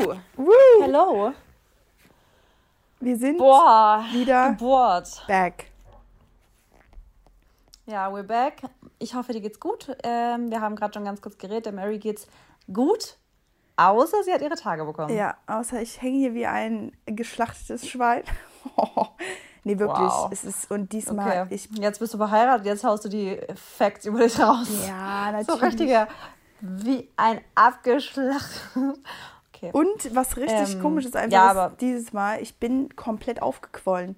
Woo! Woo! Hello! Wir sind Boah! wieder Geburt. back. Ja, we're back. Ich hoffe, dir geht's gut. Ähm, wir haben gerade schon ganz kurz geredet. Der Mary geht's gut, außer sie hat ihre Tage bekommen. Ja, außer ich hänge hier wie ein geschlachtetes Schwein. nee, wirklich. Wow. Es ist, und diesmal, Okay. ich. Jetzt bist du verheiratet, jetzt haust du die Facts über dich raus. Ja, So natürlich. richtiger, wie ein abgeschlachtet. Okay. Und was richtig Ähm, komisch ist einfach, ja, ist dieses Mal, ich bin komplett aufgequollen.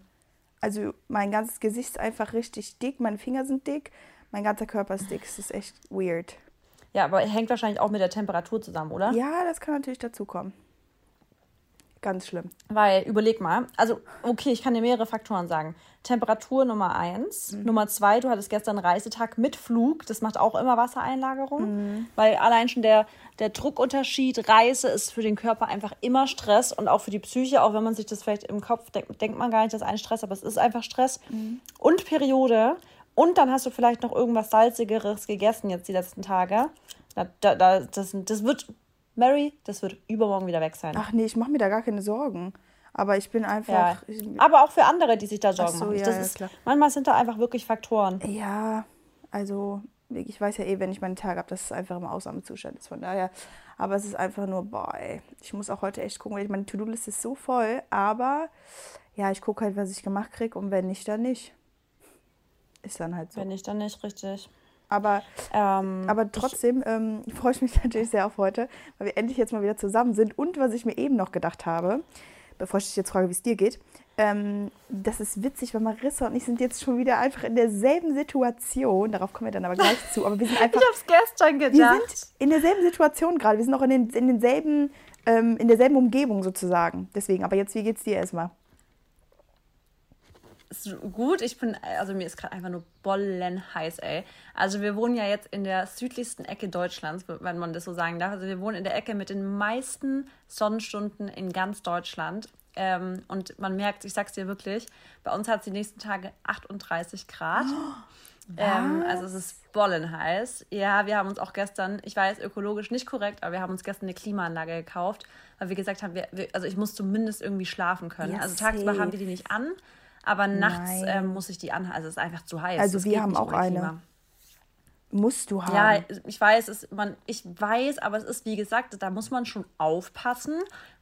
Also mein ganzes Gesicht ist einfach richtig dick, meine Finger sind dick, mein ganzer Körper ist dick. Es ist echt weird. Ja, aber hängt wahrscheinlich auch mit der Temperatur zusammen, oder? Ja, das kann natürlich dazu kommen. Ganz schlimm. Weil, überleg mal, also, okay, ich kann dir mehrere Faktoren sagen. Temperatur Nummer eins. Nummer zwei, du hattest gestern einen Reisetag mit Flug. Das macht auch immer Wassereinlagerung. Weil allein schon der, der Druckunterschied, Reise ist für den Körper einfach immer Stress und auch für die Psyche, auch wenn man sich das vielleicht im Kopf denkt, denkt man gar nicht, das ist ein Stress, aber es ist einfach Stress. Und Periode. Und dann hast du vielleicht noch irgendwas Salzigeres gegessen jetzt die letzten Tage. Da, da, das, das wird, Mary, das wird übermorgen wieder weg sein. Ach nee, ich mache mir da gar keine Sorgen. Aber ich bin Ja. einfach. Ich, Aber auch für andere, die sich da Sorgen so, machen. ja, das ja, ist, klar. manchmal sind da einfach wirklich Faktoren. Ja, also ich weiß ja eh, wenn ich meine Tage habe, dass es einfach im Ausnahmezustand ist. Von daher, aber es ist einfach nur, boah, ey, ich muss auch heute echt gucken, weil ich meine To-Do-Liste ist so voll, aber ja, ich gucke halt, was ich gemacht kriege und wenn nicht, dann nicht. Ist dann halt so. Wenn nicht, dann nicht richtig. Aber, Ähm, aber trotzdem ähm, freue ich mich natürlich sehr auf heute, weil wir endlich jetzt mal wieder zusammen sind. Und was ich mir eben noch gedacht habe, bevor ich dich jetzt frage, wie es dir geht, ähm, das ist witzig, weil Marissa und ich sind jetzt schon wieder einfach in derselben Situation. Darauf kommen wir dann aber gleich zu. Aber wir sind einfach ich hab's gestern wir gedacht. sind in derselben Situation gerade. Wir sind auch in, den, in, denselben, ähm, in derselben Umgebung sozusagen. Deswegen, aber jetzt, wie geht's dir erstmal? Ist gut, ich bin, also mir ist gerade einfach nur bollenheiß, ey. Also wir wohnen ja jetzt in der südlichsten Ecke Deutschlands, wenn man das so sagen darf. Also wir wohnen in der Ecke mit den meisten Sonnenstunden in ganz Deutschland. Ähm, und man merkt, ich sag's dir wirklich, bei uns hat es die nächsten Tage 38 Grad. Ähm, also es ist bollenheiß. Ja, wir haben uns auch gestern, ich weiß, ökologisch nicht korrekt, aber wir haben uns gestern eine Klimaanlage gekauft, weil wir gesagt haben, wir, wir, also ich muss zumindest irgendwie schlafen können. Ja, also tagsüber haben wir die nicht an, aber nachts ähm, muss ich die anhalten. Also es ist einfach zu heiß. Also Das wir haben auch eine. Klima. Musst du haben. Ja, ich weiß, es, man, ich weiß, aber es ist wie gesagt, da muss man schon aufpassen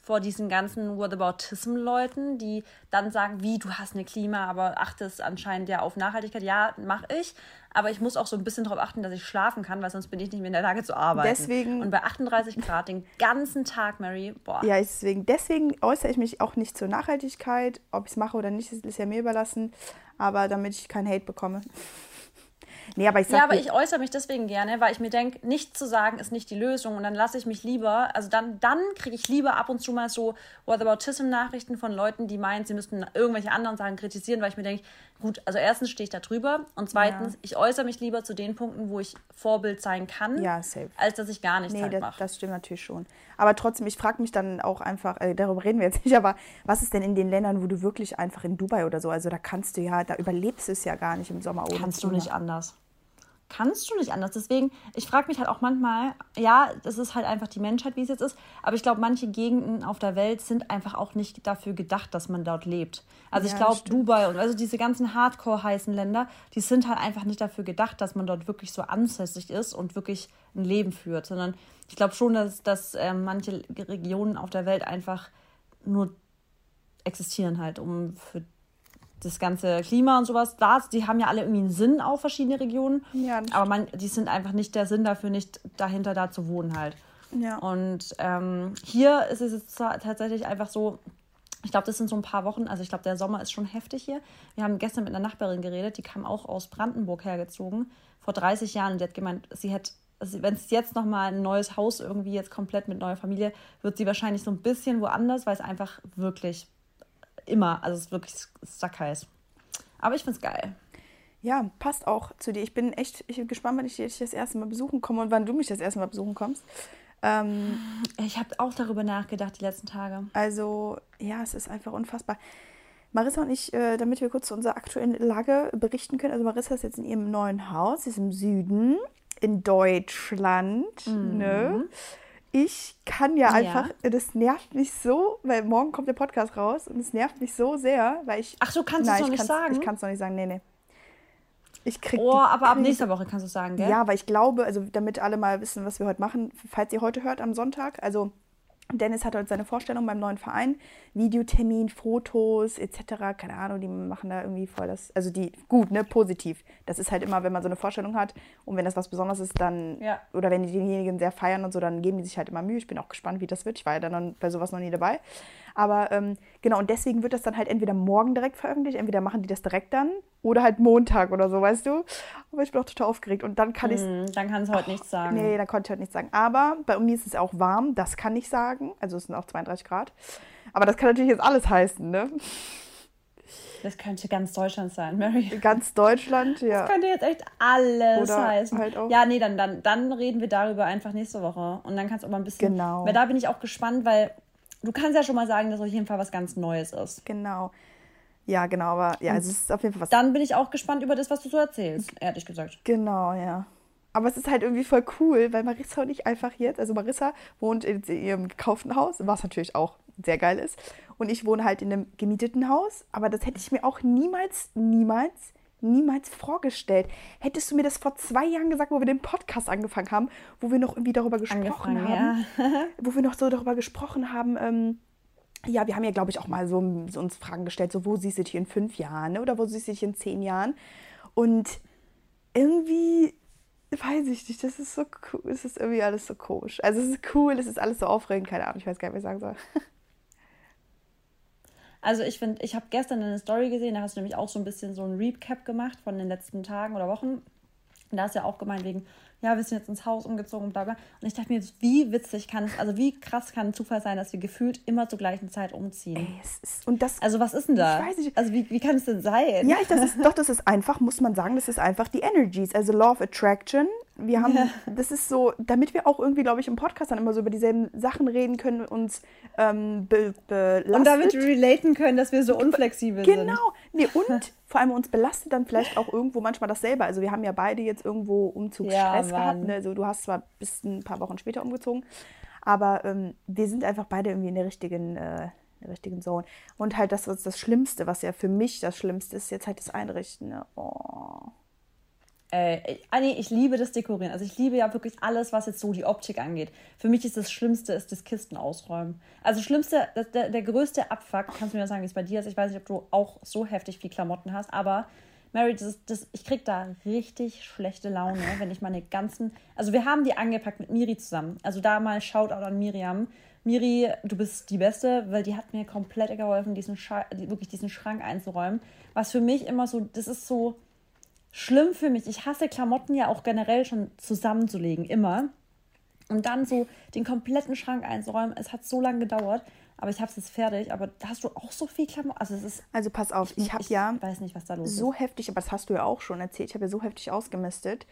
vor diesen ganzen Whataboutism-Leuten, die dann sagen, wie, du hast eine Klima, aber achtest anscheinend ja auf Nachhaltigkeit. Ja, mache ich, aber ich muss auch so ein bisschen darauf achten, dass ich schlafen kann, weil sonst bin ich nicht mehr in der Lage zu arbeiten. Deswegen- Und bei 38 Grad den ganzen Tag, Mary, boah. Ja, deswegen, deswegen äußere ich mich auch nicht zur Nachhaltigkeit. Ob ich es mache oder nicht, ist, ist ja mir überlassen. Aber damit ich keinen Hate bekomme. Nee, aber ich sag Ja, aber ich äußere mich deswegen gerne, weil ich mir denke, nichts zu sagen ist nicht die Lösung und dann lasse ich mich lieber, also dann, dann kriege ich lieber ab und zu mal so Whataboutism-Nachrichten von Leuten, die meinen, sie müssten irgendwelche anderen Sachen kritisieren, weil ich mir denke, gut, also erstens stehe ich da drüber und zweitens, ich äußere mich lieber zu den Punkten, wo ich Vorbild sein kann, Ja, safe. als dass ich gar nichts Nee, halt das, mache. das stimmt natürlich schon. Aber trotzdem, ich frage mich dann auch einfach, äh, darüber reden wir jetzt nicht, aber was ist denn in den Ländern, wo du wirklich einfach in Dubai oder so, also da kannst du ja, da überlebst du es ja gar nicht im Sommer ohne Kannst du nicht anders. Kannst du nicht anders. Deswegen, ich frage mich halt auch manchmal, ja, das ist halt einfach die Menschheit, wie es jetzt ist, aber ich glaube, manche Gegenden auf der Welt sind einfach auch nicht dafür gedacht, dass man dort lebt. Also Ja, ich glaube. Dubai und also diese ganzen hardcore heißen Länder, die sind halt einfach nicht dafür gedacht, dass man dort wirklich so ansässig ist und wirklich ein Leben führt, sondern ich glaube schon, dass, dass ähm, manche Regionen auf der Welt einfach nur existieren halt, um für das ganze Klima und sowas da, die haben ja alle irgendwie einen Sinn auch verschiedene Regionen, Ja, aber man, die sind einfach nicht der Sinn dafür, nicht dahinter da zu wohnen halt. Ja. Und ähm, hier ist es jetzt ta- tatsächlich einfach so, ich glaube, das sind so ein paar Wochen, also ich glaube, der Sommer ist schon heftig hier. Wir haben gestern mit einer Nachbarin geredet, die kam auch aus Brandenburg hergezogen, vor 30 Jahren. Und die hat gemeint, sie hätte, also wenn es jetzt nochmal ein neues Haus irgendwie jetzt komplett mit neuer Familie, wird sie wahrscheinlich so ein bisschen woanders, weil es einfach wirklich immer, also es ist wirklich sackheiß. Aber ich finde es geil. Ja, passt auch zu dir. Ich bin echt ich bin gespannt, wann ich dich das erste Mal besuchen komme und wann du mich das erste Mal besuchen kommst. Ähm, Ich habe auch darüber nachgedacht die letzten Tage. also, ja, es ist einfach unfassbar. Marissa und ich, äh, damit wir kurz zu unserer aktuellen Lage berichten können. Also Marissa ist jetzt in ihrem neuen Haus, sie ist im Süden, in Deutschland. Ne? Ich kann ja einfach, ja. das nervt mich so, weil morgen kommt der Podcast raus und es nervt mich so sehr, weil ich. Ach, du kannst es noch nicht sagen? Ich kann es noch nicht sagen, nee, nee. Ich krieg oh, aber ab nächster Woche kannst du es sagen, gell? Ja, weil ich glaube, also damit alle mal wissen, was wir heute machen, falls ihr heute hört am Sonntag, also Dennis hat heute seine Vorstellung beim neuen Verein, Videotermin, Fotos etc. Keine Ahnung, die machen da irgendwie voll das, also die, gut, ne, positiv. Das ist halt immer, wenn man so eine Vorstellung hat und wenn das was Besonderes ist, dann, ja. oder wenn diejenigen sehr feiern und so, dann geben die sich halt immer Mühe. Ich bin auch gespannt, wie das wird. Ich war ja dann bei sowas noch nie dabei. Aber ähm, genau, und deswegen wird das dann halt entweder morgen direkt veröffentlicht, entweder machen die das direkt dann oder halt Montag oder so, weißt du? Aber ich bin auch total aufgeregt und dann kann ich. Mm, dann kannst du heute nichts sagen. Nee, dann konnte ich heute nichts sagen. Aber bei mir ist es auch warm, das kann ich sagen. Also es sind auch 32 Grad. Aber das kann natürlich jetzt alles heißen, ne? Das könnte ganz Deutschland sein, Mary. Ganz Deutschland, ja. Das könnte jetzt echt alles Oder heißen. Halt. Ja, nee, dann, dann, dann reden wir darüber einfach nächste Woche. Und dann kannst du auch mal ein bisschen. Genau. Weil da bin ich auch gespannt, weil du kannst ja schon mal sagen, dass auf jeden Fall was ganz Neues ist. Genau. Ja, genau, aber ja, es ist auf jeden Fall was. Dann bin ich auch gespannt über das, was du so erzählst, ehrlich gesagt. Genau, ja. Aber es ist halt irgendwie voll cool, weil Marissa und ich einfach jetzt, also Marissa wohnt in ihrem gekauften Haus, was natürlich auch sehr geil ist. Und ich wohne halt in einem gemieteten Haus, aber das hätte ich mir auch niemals, niemals, niemals vorgestellt. Hättest du mir das vor zwei Jahren gesagt, wo wir den Podcast angefangen haben, wo wir noch irgendwie darüber gesprochen haben, ja. wo wir noch so darüber gesprochen haben, ähm, ja, wir haben ja, glaube ich, auch mal so, so, uns Fragen gestellt, so wo siehst du dich in fünf Jahren ne? oder wo siehst du dich in zehn Jahren? Und irgendwie weiß ich nicht, das ist so cool, es ist irgendwie alles so komisch. Also es ist cool, es ist alles so aufregend, keine Ahnung, ich weiß gar nicht, was ich sagen soll. Also ich finde, ich habe gestern eine Story gesehen, da hast du nämlich auch so ein bisschen so ein Recap gemacht von den letzten Tagen oder Wochen. Und da hast du ja auch gemeint, wegen, ja, wir sind jetzt ins Haus umgezogen und bla bla. Und ich dachte mir, wie witzig kann es, also wie krass kann ein Zufall sein, dass wir gefühlt immer zur gleichen Zeit umziehen. Ey, ist, und das, also was ist denn da? Ich weiß nicht. Also wie, wie kann es denn sein? Ja, ich, das ist, doch, das ist einfach, muss man sagen, das ist einfach die Energies. Also Law of Attraction. Wir haben, ja. das ist so, damit wir auch irgendwie, glaube ich, im Podcast dann immer so über dieselben Sachen reden können, uns ähm, be, belastet. Und damit relaten können, dass wir so unflexibel genau. sind. Genau. Nee, und vor allem uns belastet dann vielleicht auch irgendwo manchmal dasselbe. Also wir haben ja beide jetzt irgendwo Umzugsstress ja, gehabt. Ne? Also du hast zwar bis ein paar Wochen später umgezogen, aber ähm, wir sind einfach beide irgendwie in der richtigen, äh, in der richtigen Zone. Und halt das ist das Schlimmste, was ja für mich das Schlimmste ist, jetzt halt das Einrichten. Ne? Oh. Äh, Anni, ich liebe das Dekorieren. Also ich liebe ja wirklich alles, was jetzt so die Optik angeht. Für mich ist das Schlimmste, ist das Kisten ausräumen. Also Schlimmste, der, der größte Abfuck, kannst du mir sagen, wie es bei dir ist. Ich weiß nicht, ob du auch so heftig viel Klamotten hast, aber Mary, das, das, ich krieg da richtig schlechte Laune, wenn ich meine ganzen. Also wir haben die angepackt mit Miri zusammen. Also da mal Shoutout an Miriam. Miri, du bist die Beste, weil die hat mir komplett geholfen, diesen wirklich diesen Schrank einzuräumen. Was für mich immer so, das ist so schlimm für mich. Ich hasse Klamotten ja auch generell schon zusammenzulegen, immer. Und dann so den kompletten Schrank einzuräumen. Es hat so lange gedauert, aber ich habe es jetzt fertig. Aber hast du auch so viel Klamotten? Also, es ist, also pass auf, ich, ich habe ja weiß nicht, was da los so ist. heftig, aber das hast du ja auch schon erzählt. Ich habe ja so heftig ausgemistet.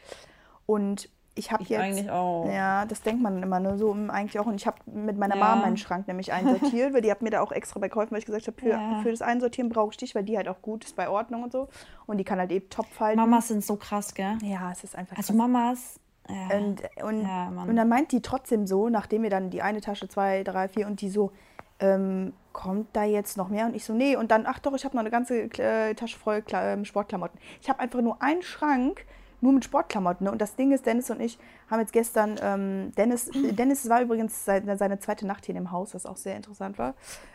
Und ich habe jetzt. Eigentlich auch. Ja, das denkt man immer nur so eigentlich auch. Und ich habe mit meiner ja. Mama meinen Schrank nämlich einsortiert, weil die hat mir da auch extra bei geholfen, weil ich gesagt habe, für, ja. für das Einsortieren brauche ich dich, weil die halt auch gut ist bei Ordnung und so. Und die kann halt eben top falten. Mamas sind so krass, gell? Ja, es ist einfach also krass. Also Mamas. Ja. Und, und, und dann meint die trotzdem so, nachdem wir dann die eine Tasche, zwei, drei, vier und die so, ähm, kommt da jetzt noch mehr? Und ich so, nee. Und dann, ach doch, ich habe noch eine ganze äh, Tasche voll äh, Sportklamotten. Ich habe einfach nur einen Schrank nur mit Sportklamotten. Ne? Und das Ding ist, Dennis und ich haben jetzt gestern, ähm, Dennis, Dennis war übrigens seine, seine, zweite Nacht hier im Haus, was auch sehr interessant war.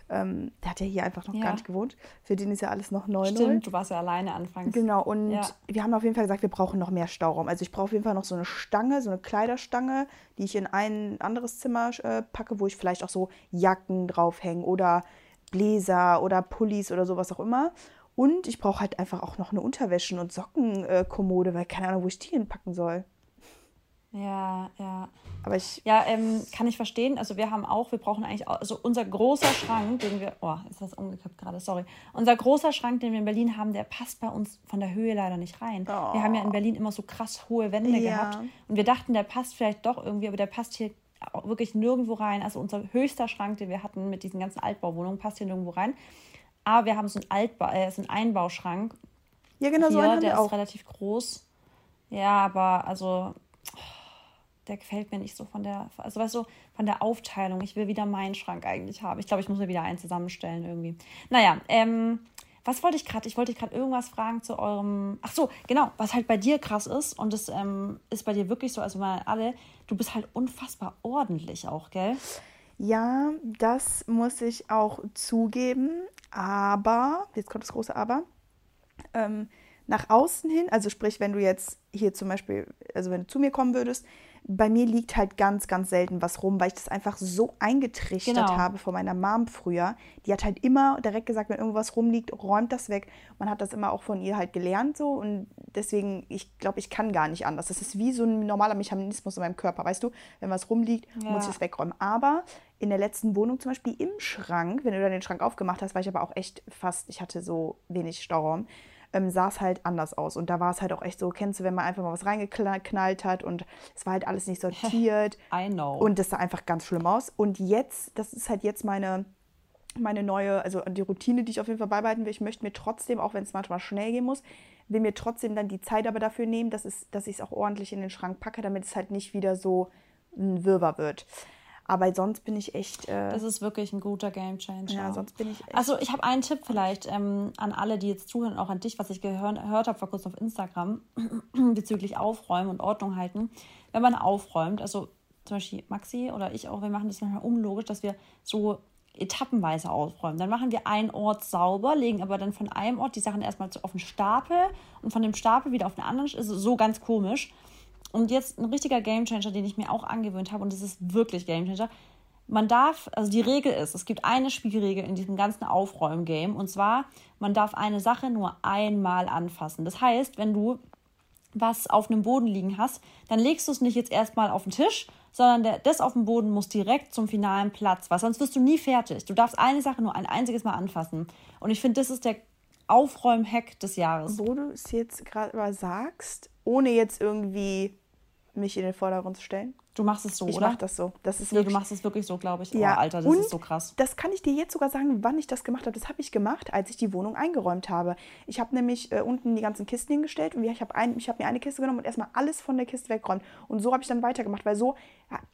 Ähm, der hat ja hier einfach noch ja. gar nicht gewohnt. Für den ist ja alles noch neu. Stimmt, neu. du warst ja alleine anfangs. Genau, und ja. wir haben auf jeden Fall gesagt, wir brauchen noch mehr Stauraum. Also ich brauche auf jeden Fall noch so eine Stange, so eine Kleiderstange, die ich in ein anderes Zimmer äh, packe, wo ich vielleicht auch so Jacken draufhänge oder Bläser oder Pullis oder sowas auch immer. Und ich brauche halt einfach auch noch eine Unterwäschen- und Sockenkommode, weil keine Ahnung, wo ich die hinpacken soll. Ja, ja. Aber ich. Ja, ähm, kann ich verstehen. Also wir haben auch, wir brauchen eigentlich, auch, also unser großer Schrank, den wir, oh, ist das umgekippt gerade, sorry. Unser großer Schrank, den wir in Berlin haben, der passt bei uns von der Höhe leider nicht rein. Oh. Wir haben ja in Berlin immer so krass hohe Wände ja. gehabt. Und wir dachten, der passt vielleicht doch irgendwie, aber der passt hier wirklich nirgendwo rein. Also unser höchster Schrank, den wir hatten mit diesen ganzen Altbauwohnungen, passt hier nirgendwo rein. Aber wir haben so einen, Altba äh, so einen Einbauschrank. Ja, genau, Hier, so einen der ist auch. relativ groß. Ja, aber also der gefällt mir nicht so von der, also weißt du, von der Aufteilung. Ich will wieder meinen Schrank eigentlich haben. Ich glaube, ich muss mir wieder einen zusammenstellen irgendwie. Naja, ähm, was wollte ich gerade? Ich wollte gerade irgendwas fragen zu eurem. Ach so, genau, was halt bei dir krass ist und das ähm, ist bei dir wirklich so, also mal alle, du bist halt unfassbar ordentlich auch, gell? Ja, das muss ich auch zugeben, aber, jetzt kommt das große Aber, ähm, nach außen hin, also sprich, wenn du jetzt hier zum Beispiel, also wenn du zu mir kommen würdest, bei mir liegt halt ganz, ganz selten was rum, weil ich das einfach so eingetrichtert genau. habe von meiner Mom früher. Die hat halt immer direkt gesagt, wenn irgendwas rumliegt, räumt das weg. Man hat das immer auch von ihr halt gelernt so und deswegen, ich glaube, ich kann gar nicht anders. Das ist wie so ein normaler Mechanismus in meinem Körper, weißt du? Wenn was rumliegt, ja. muss ich es wegräumen. Aber in der letzten Wohnung zum Beispiel im Schrank, wenn du dann den Schrank aufgemacht hast, war ich aber auch echt fast, ich hatte so wenig Stauraum ähm, sah es halt anders aus. Und da war es halt auch echt so, kennst du, wenn man einfach mal was reingeknallt hat und es war halt alles nicht sortiert. I know. Und das sah einfach ganz schlimm aus. Und jetzt, das ist halt jetzt meine, meine neue, also die Routine, die ich auf jeden Fall beibehalten will. Ich möchte mir trotzdem, auch wenn es manchmal schnell gehen muss, will mir trotzdem dann die Zeit aber dafür nehmen, dass, es, dass ich es auch ordentlich in den Schrank packe, damit es halt nicht wieder so ein Wirrwarr wird. Aber sonst bin ich echt. Äh, das ist wirklich ein guter Game Changer. Ja, sonst bin ich echt. Also, ich habe einen Tipp vielleicht ähm, an alle, die jetzt zuhören, auch an dich, was ich gehört, gehört habe vor kurzem auf Instagram bezüglich Aufräumen und Ordnung halten. Wenn man aufräumt, also zum Beispiel Maxi oder ich auch, wir machen das manchmal unlogisch, dass wir so etappenweise aufräumen. Dann machen wir einen Ort sauber, legen aber dann von einem Ort die Sachen erstmal auf den Stapel und von dem Stapel wieder auf den anderen. Ist so ganz komisch. Und jetzt ein richtiger Gamechanger, den ich mir auch angewöhnt habe, und das ist wirklich Gamechanger. Man darf, also die Regel ist, es gibt eine Spielregel in diesem ganzen Aufräumen-Game, und zwar, man darf eine Sache nur einmal anfassen. Das heißt, wenn du was auf einem Boden liegen hast, dann legst du es nicht jetzt erstmal auf den Tisch, sondern der, das auf dem Boden muss direkt zum finalen Platz, weil sonst wirst du nie fertig. Du darfst eine Sache nur ein einziges Mal anfassen. Und ich finde, das ist der Aufräum-Hack des Jahres. Wo du es jetzt gerade sagst, ohne jetzt irgendwie mich in den Vordergrund zu stellen. Du machst es so, ich oder? Ich mach das so. Das ist nee, wirklich, du machst es wirklich so, glaube ich. Ja. Oh, Alter, das und ist so krass. Das kann ich dir jetzt sogar sagen, wann ich das gemacht habe. Das habe ich gemacht, als ich die Wohnung eingeräumt habe. Ich habe nämlich äh, unten die ganzen Kisten hingestellt und ich habe ein, hab mir eine Kiste genommen und erstmal alles von der Kiste weggeräumt. Und so habe ich dann weitergemacht, weil so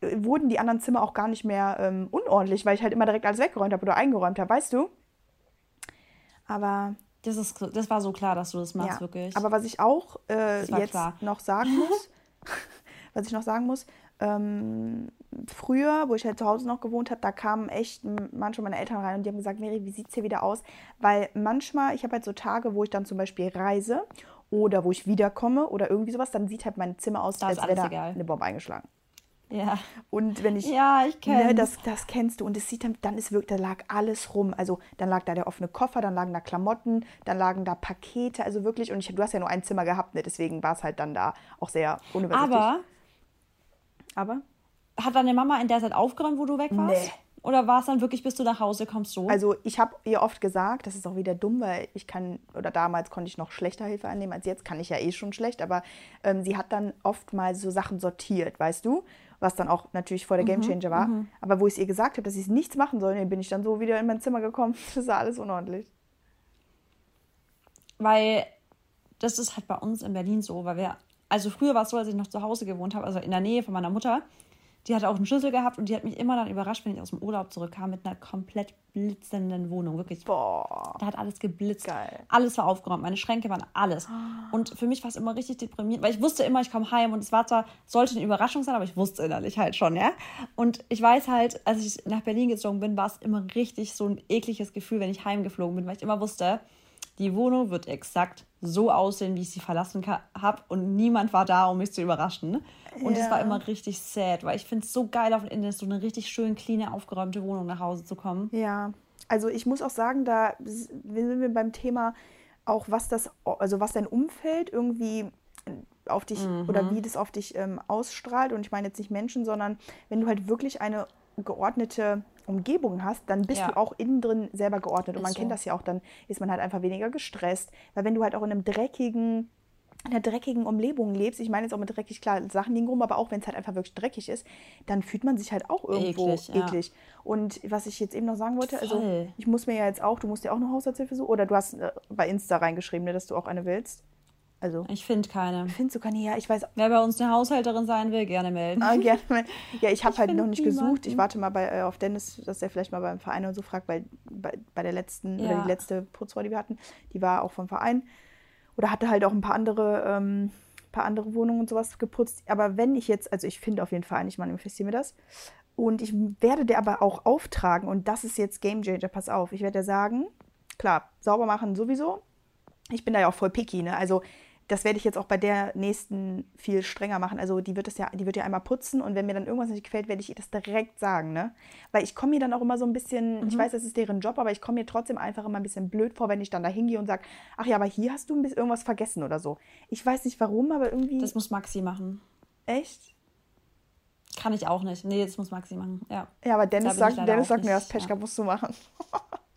äh, wurden die anderen Zimmer auch gar nicht mehr ähm, unordentlich, weil ich halt immer direkt alles weggeräumt habe oder eingeräumt habe, weißt du? Aber das, ist, das war so klar, dass du das machst, ja. wirklich. Aber was ich auch äh, jetzt klar. noch sagen muss, was ich noch sagen muss, ähm, früher, wo ich halt zu Hause noch gewohnt habe, da kamen echt manchmal meine Eltern rein und die haben gesagt, Mary, wie sieht es hier wieder aus? Weil manchmal, ich habe halt so Tage, wo ich dann zum Beispiel reise oder wo ich wiederkomme oder irgendwie sowas, dann sieht halt mein Zimmer aus, als wäre da egal. eine Bombe eingeschlagen. Ja. Und wenn ich. Ja, ich kenne ne, das, das kennst du. Und es sieht dann, dann ist wirklich, da lag alles rum. Also dann lag da der offene Koffer, dann lagen da Klamotten, dann lagen da Pakete, also wirklich. Und ich, du hast ja nur ein Zimmer gehabt, ne? deswegen war es halt dann da auch sehr unübersichtlich. Aber aber? Hat deine Mama in der Zeit aufgeräumt, wo du weg warst? Nee. Oder war es dann wirklich, bis du nach Hause kommst, so? Also ich habe ihr oft gesagt, das ist auch wieder dumm, weil ich kann, oder damals konnte ich noch schlechter Hilfe annehmen als jetzt, kann ich ja eh schon schlecht, aber ähm, sie hat dann oft mal so Sachen sortiert, weißt du? Was dann auch natürlich vor der mhm, Gamechanger war. Mhm. Aber wo ich es ihr gesagt habe, dass sie es nichts machen soll, bin ich dann so wieder in mein Zimmer gekommen. Das war alles unordentlich. Weil das ist halt bei uns in Berlin so, weil wir also früher war es so, als ich noch zu Hause gewohnt habe, also in der Nähe von meiner Mutter. Die hatte auch einen Schlüssel gehabt und die hat mich immer dann überrascht, wenn ich aus dem Urlaub zurückkam mit einer komplett blitzenden Wohnung. Wirklich. Boah. Da hat alles geblitzt. Geil. Alles war aufgeräumt. Meine Schränke waren alles. Und für mich war es immer richtig deprimierend, weil ich wusste immer, ich komme heim und es war zwar, sollte eine Überraschung sein, aber ich wusste innerlich halt schon, ja. Und ich weiß halt, als ich nach Berlin gezogen bin, war es immer richtig so ein ekliges Gefühl, wenn ich heimgeflogen bin, weil ich immer wusste, die Wohnung wird exakt so aussehen, wie ich sie verlassen habe und niemand war da, um mich zu überraschen. Und es ja. war immer richtig sad, weil ich finde es so geil, auf dem Internet so eine richtig schön clean, aufgeräumte Wohnung nach Hause zu kommen. Ja, also ich muss auch sagen, da sind wir beim Thema auch, was das, also was dein Umfeld irgendwie auf dich mhm. oder wie das auf dich ähm, ausstrahlt. Und ich meine jetzt nicht Menschen, sondern wenn du halt wirklich eine geordnete Umgebung hast, dann bist ja. du auch innen drin selber geordnet. Und man so. kennt das ja auch, dann ist man halt einfach weniger gestresst. Weil wenn du halt auch in einem dreckigen, in einer dreckigen Umgebung lebst, ich meine jetzt auch mit dreckig, klar, Sachen liegen rum, aber auch wenn es halt einfach wirklich dreckig ist, dann fühlt man sich halt auch irgendwo eklig. eklig. Ja. Und was ich jetzt eben noch sagen wollte, also Voll. also ich muss mir ja jetzt auch, du musst ja auch eine Haushaltshilfe suchen, oder du hast äh, bei Insta reingeschrieben, ne, dass du auch eine willst. Also, Ich finde keine. findest du keine? Ja, ich weiß Wer bei uns eine Haushälterin sein will, gerne melden. Ah, gerne. mal. Ja, ich habe halt noch nicht gesucht. Ich warte mal bei, äh, auf Dennis, dass er vielleicht mal beim Verein und so fragt, weil bei, bei der letzten, oder Ja. die letzte Putzfrau, die wir hatten, die war auch vom Verein. Oder hatte halt auch ein paar andere, ähm, paar andere Wohnungen und sowas geputzt. Aber wenn ich jetzt, also ich finde auf jeden Fall einen, ich manifestiere mir das. Und ich werde der aber auch auftragen, und das ist jetzt Game Changer, pass auf. Ich werde dir sagen, klar, sauber machen sowieso. Ich bin da ja auch voll picky, ne? Also das werde ich jetzt auch bei der nächsten viel strenger machen. Also die wird das ja, die wird ja einmal putzen und wenn mir dann irgendwas nicht gefällt, werde ich ihr das direkt sagen, ne? Weil ich komme mir dann auch immer so ein bisschen, ich weiß, das ist deren Job, aber ich komme mir trotzdem einfach immer ein bisschen blöd vor, wenn ich dann da hingehe und sage, ach ja, aber hier hast du ein bisschen irgendwas vergessen oder so. Ich weiß nicht warum, aber irgendwie Das muss Maxi machen. echt. Kann ich auch nicht. Nee, das muss Maxi machen. Ja. Ja, aber Dennis sagt, Dennis sagt mir, das Petschka ja. musst du machen.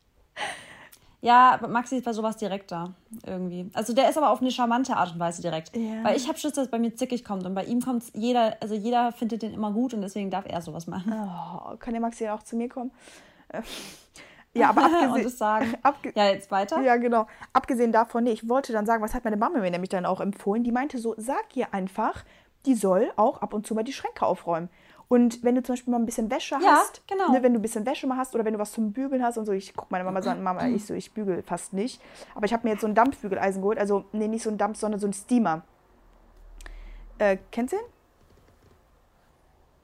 Ja, Maxi ist bei sowas direkter irgendwie. Also der ist aber auf eine charmante Art und Weise direkt. Ja. Weil ich habe Schiss, dass es bei mir zickig kommt und bei ihm kommt jeder, also jeder findet den immer gut und deswegen darf er sowas machen. Oh, kann der Maxi auch zu mir kommen? Äh, Ja, aber und abgesehen, es sagen. abge Ja, jetzt weiter. Ja, genau. Abgesehen davon, nee, ich wollte dann sagen, was hat meine Mama mir nämlich dann auch empfohlen? Die meinte so, sag ihr einfach, die soll auch ab und zu mal die Schränke aufräumen. Und wenn du zum Beispiel mal ein bisschen Wäsche Ja, hast, genau. ne, wenn du ein bisschen Wäsche mal hast oder wenn du was zum Bügeln hast und so, ich guck meine Mama so an, Mama, ich so, ich bügel fast nicht. Aber ich habe mir jetzt so ein Dampfbügeleisen geholt, also nee, nicht so ein Dampf, sondern so ein Steamer. Äh, kennst du den?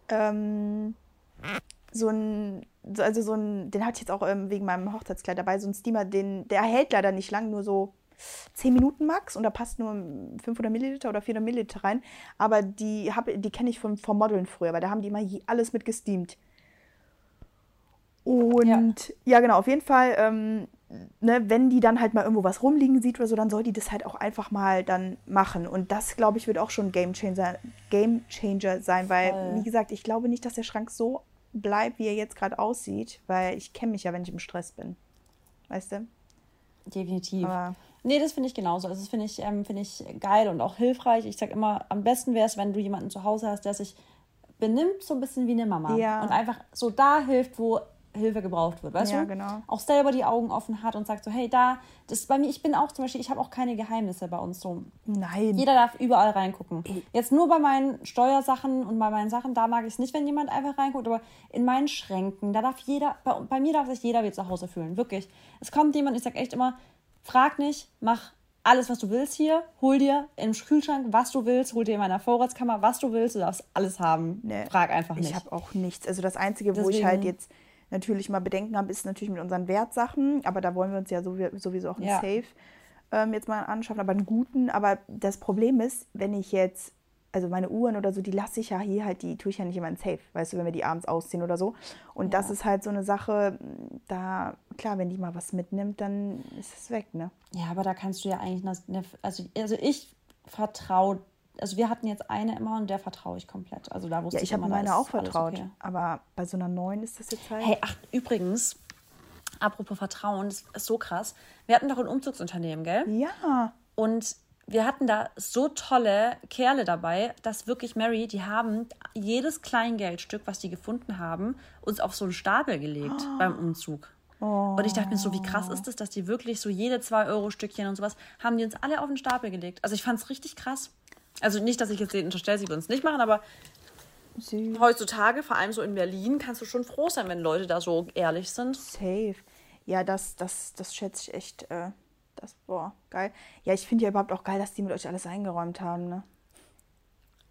Ähm, so ein, so- also so ein, den hatte ich jetzt auch ähm, wegen meinem Hochzeitskleid dabei, so ein Steamer, den, der hält leider nicht lang, nur so 10 Minuten max und da passt nur 500 Milliliter oder 400 Milliliter rein. Aber die, hab- die kenne ich vom, vom Modeln früher, weil da haben die immer alles mit gesteamt. Und ja, genau, auf jeden Fall, ähm, ne, wenn die dann halt mal irgendwo was rumliegen sieht oder so, dann soll die das halt auch einfach mal dann machen. Und das, glaube ich, wird auch schon ein Game Changer, Game Changer sein, weil, Voll. wie gesagt, ich glaube nicht, dass der Schrank so bleibt, wie er jetzt gerade aussieht, weil ich kenne mich ja, wenn ich im Stress bin. Weißt du? Definitiv. Aber Nee, das finde ich genauso. Also das finde ich, ähm, finde ich geil und auch hilfreich. Ich sag immer, am besten wäre es, wenn du jemanden zu Hause hast, der sich benimmt, so ein bisschen wie eine Mama. Ja. Und einfach so da hilft, wo Hilfe gebraucht wird, weißt Ja, du? genau. Auch selber die Augen offen hat und sagt so, hey, da, das ist bei mir, ich bin auch zum Beispiel, ich habe auch keine Geheimnisse bei uns so. nein. Jeder darf überall reingucken. Jetzt nur bei meinen Steuersachen und bei meinen Sachen, da mag ich es nicht, wenn jemand einfach reinguckt, aber in meinen Schränken, da darf jeder, bei, bei mir darf sich jeder wie zu Hause fühlen, wirklich. Es kommt jemand, ich sag echt immer, frag nicht, mach alles, was du willst hier, hol dir im Kühlschrank, was du willst, hol dir in meiner Vorratskammer, was du willst, du darfst alles haben. Nee, Frag einfach nicht. Ich habe auch nichts. Also das Einzige, wo ich Deswegen- halt jetzt natürlich mal Bedenken habe, ist natürlich mit unseren Wertsachen. Aber da wollen wir uns ja sowie- sowieso auch einen Ja. Safe ähm, jetzt mal anschaffen, aber einen guten. Aber das Problem ist, wenn ich jetzt, also meine Uhren oder so, die lasse ich ja hier halt, die tue ich ja nicht immer in Safe, weißt du, wenn wir die abends ausziehen oder so. Und das ist halt so eine Sache, da, klar, wenn die mal was mitnimmt, dann ist es weg, ne? Ja, aber da kannst du ja eigentlich, eine- also, also ich vertraue, also wir hatten jetzt eine immer und der vertraue ich komplett. Also da wusste Ja, ich habe immer, da meine ist auch vertraut. okay. Aber bei so einer neuen ist das jetzt halt. Hey, ach, übrigens, apropos Vertrauen, das ist so krass. Wir hatten doch ein Umzugsunternehmen, gell? Ja. Und wir hatten da so tolle Kerle dabei, dass wirklich Mary, die haben jedes Kleingeldstück, was die gefunden haben, uns auf so einen Stapel gelegt beim Umzug. Und ich dachte mir so, wie krass ist das, dass die wirklich so jede 2-Euro-Stückchen und sowas, haben die uns alle auf den Stapel gelegt. Also ich fand es richtig krass. Also nicht, dass ich jetzt denen unterstelle, sie würden es nicht machen, aber Süß. heutzutage, vor allem so in Berlin, kannst du schon froh sein, wenn Leute da so ehrlich sind. Safe. Ja, das, das, das schätze ich echt. Äh, das, boah, geil. Ja, ich finde ja überhaupt auch geil, dass die mit euch alles eingeräumt haben, ne?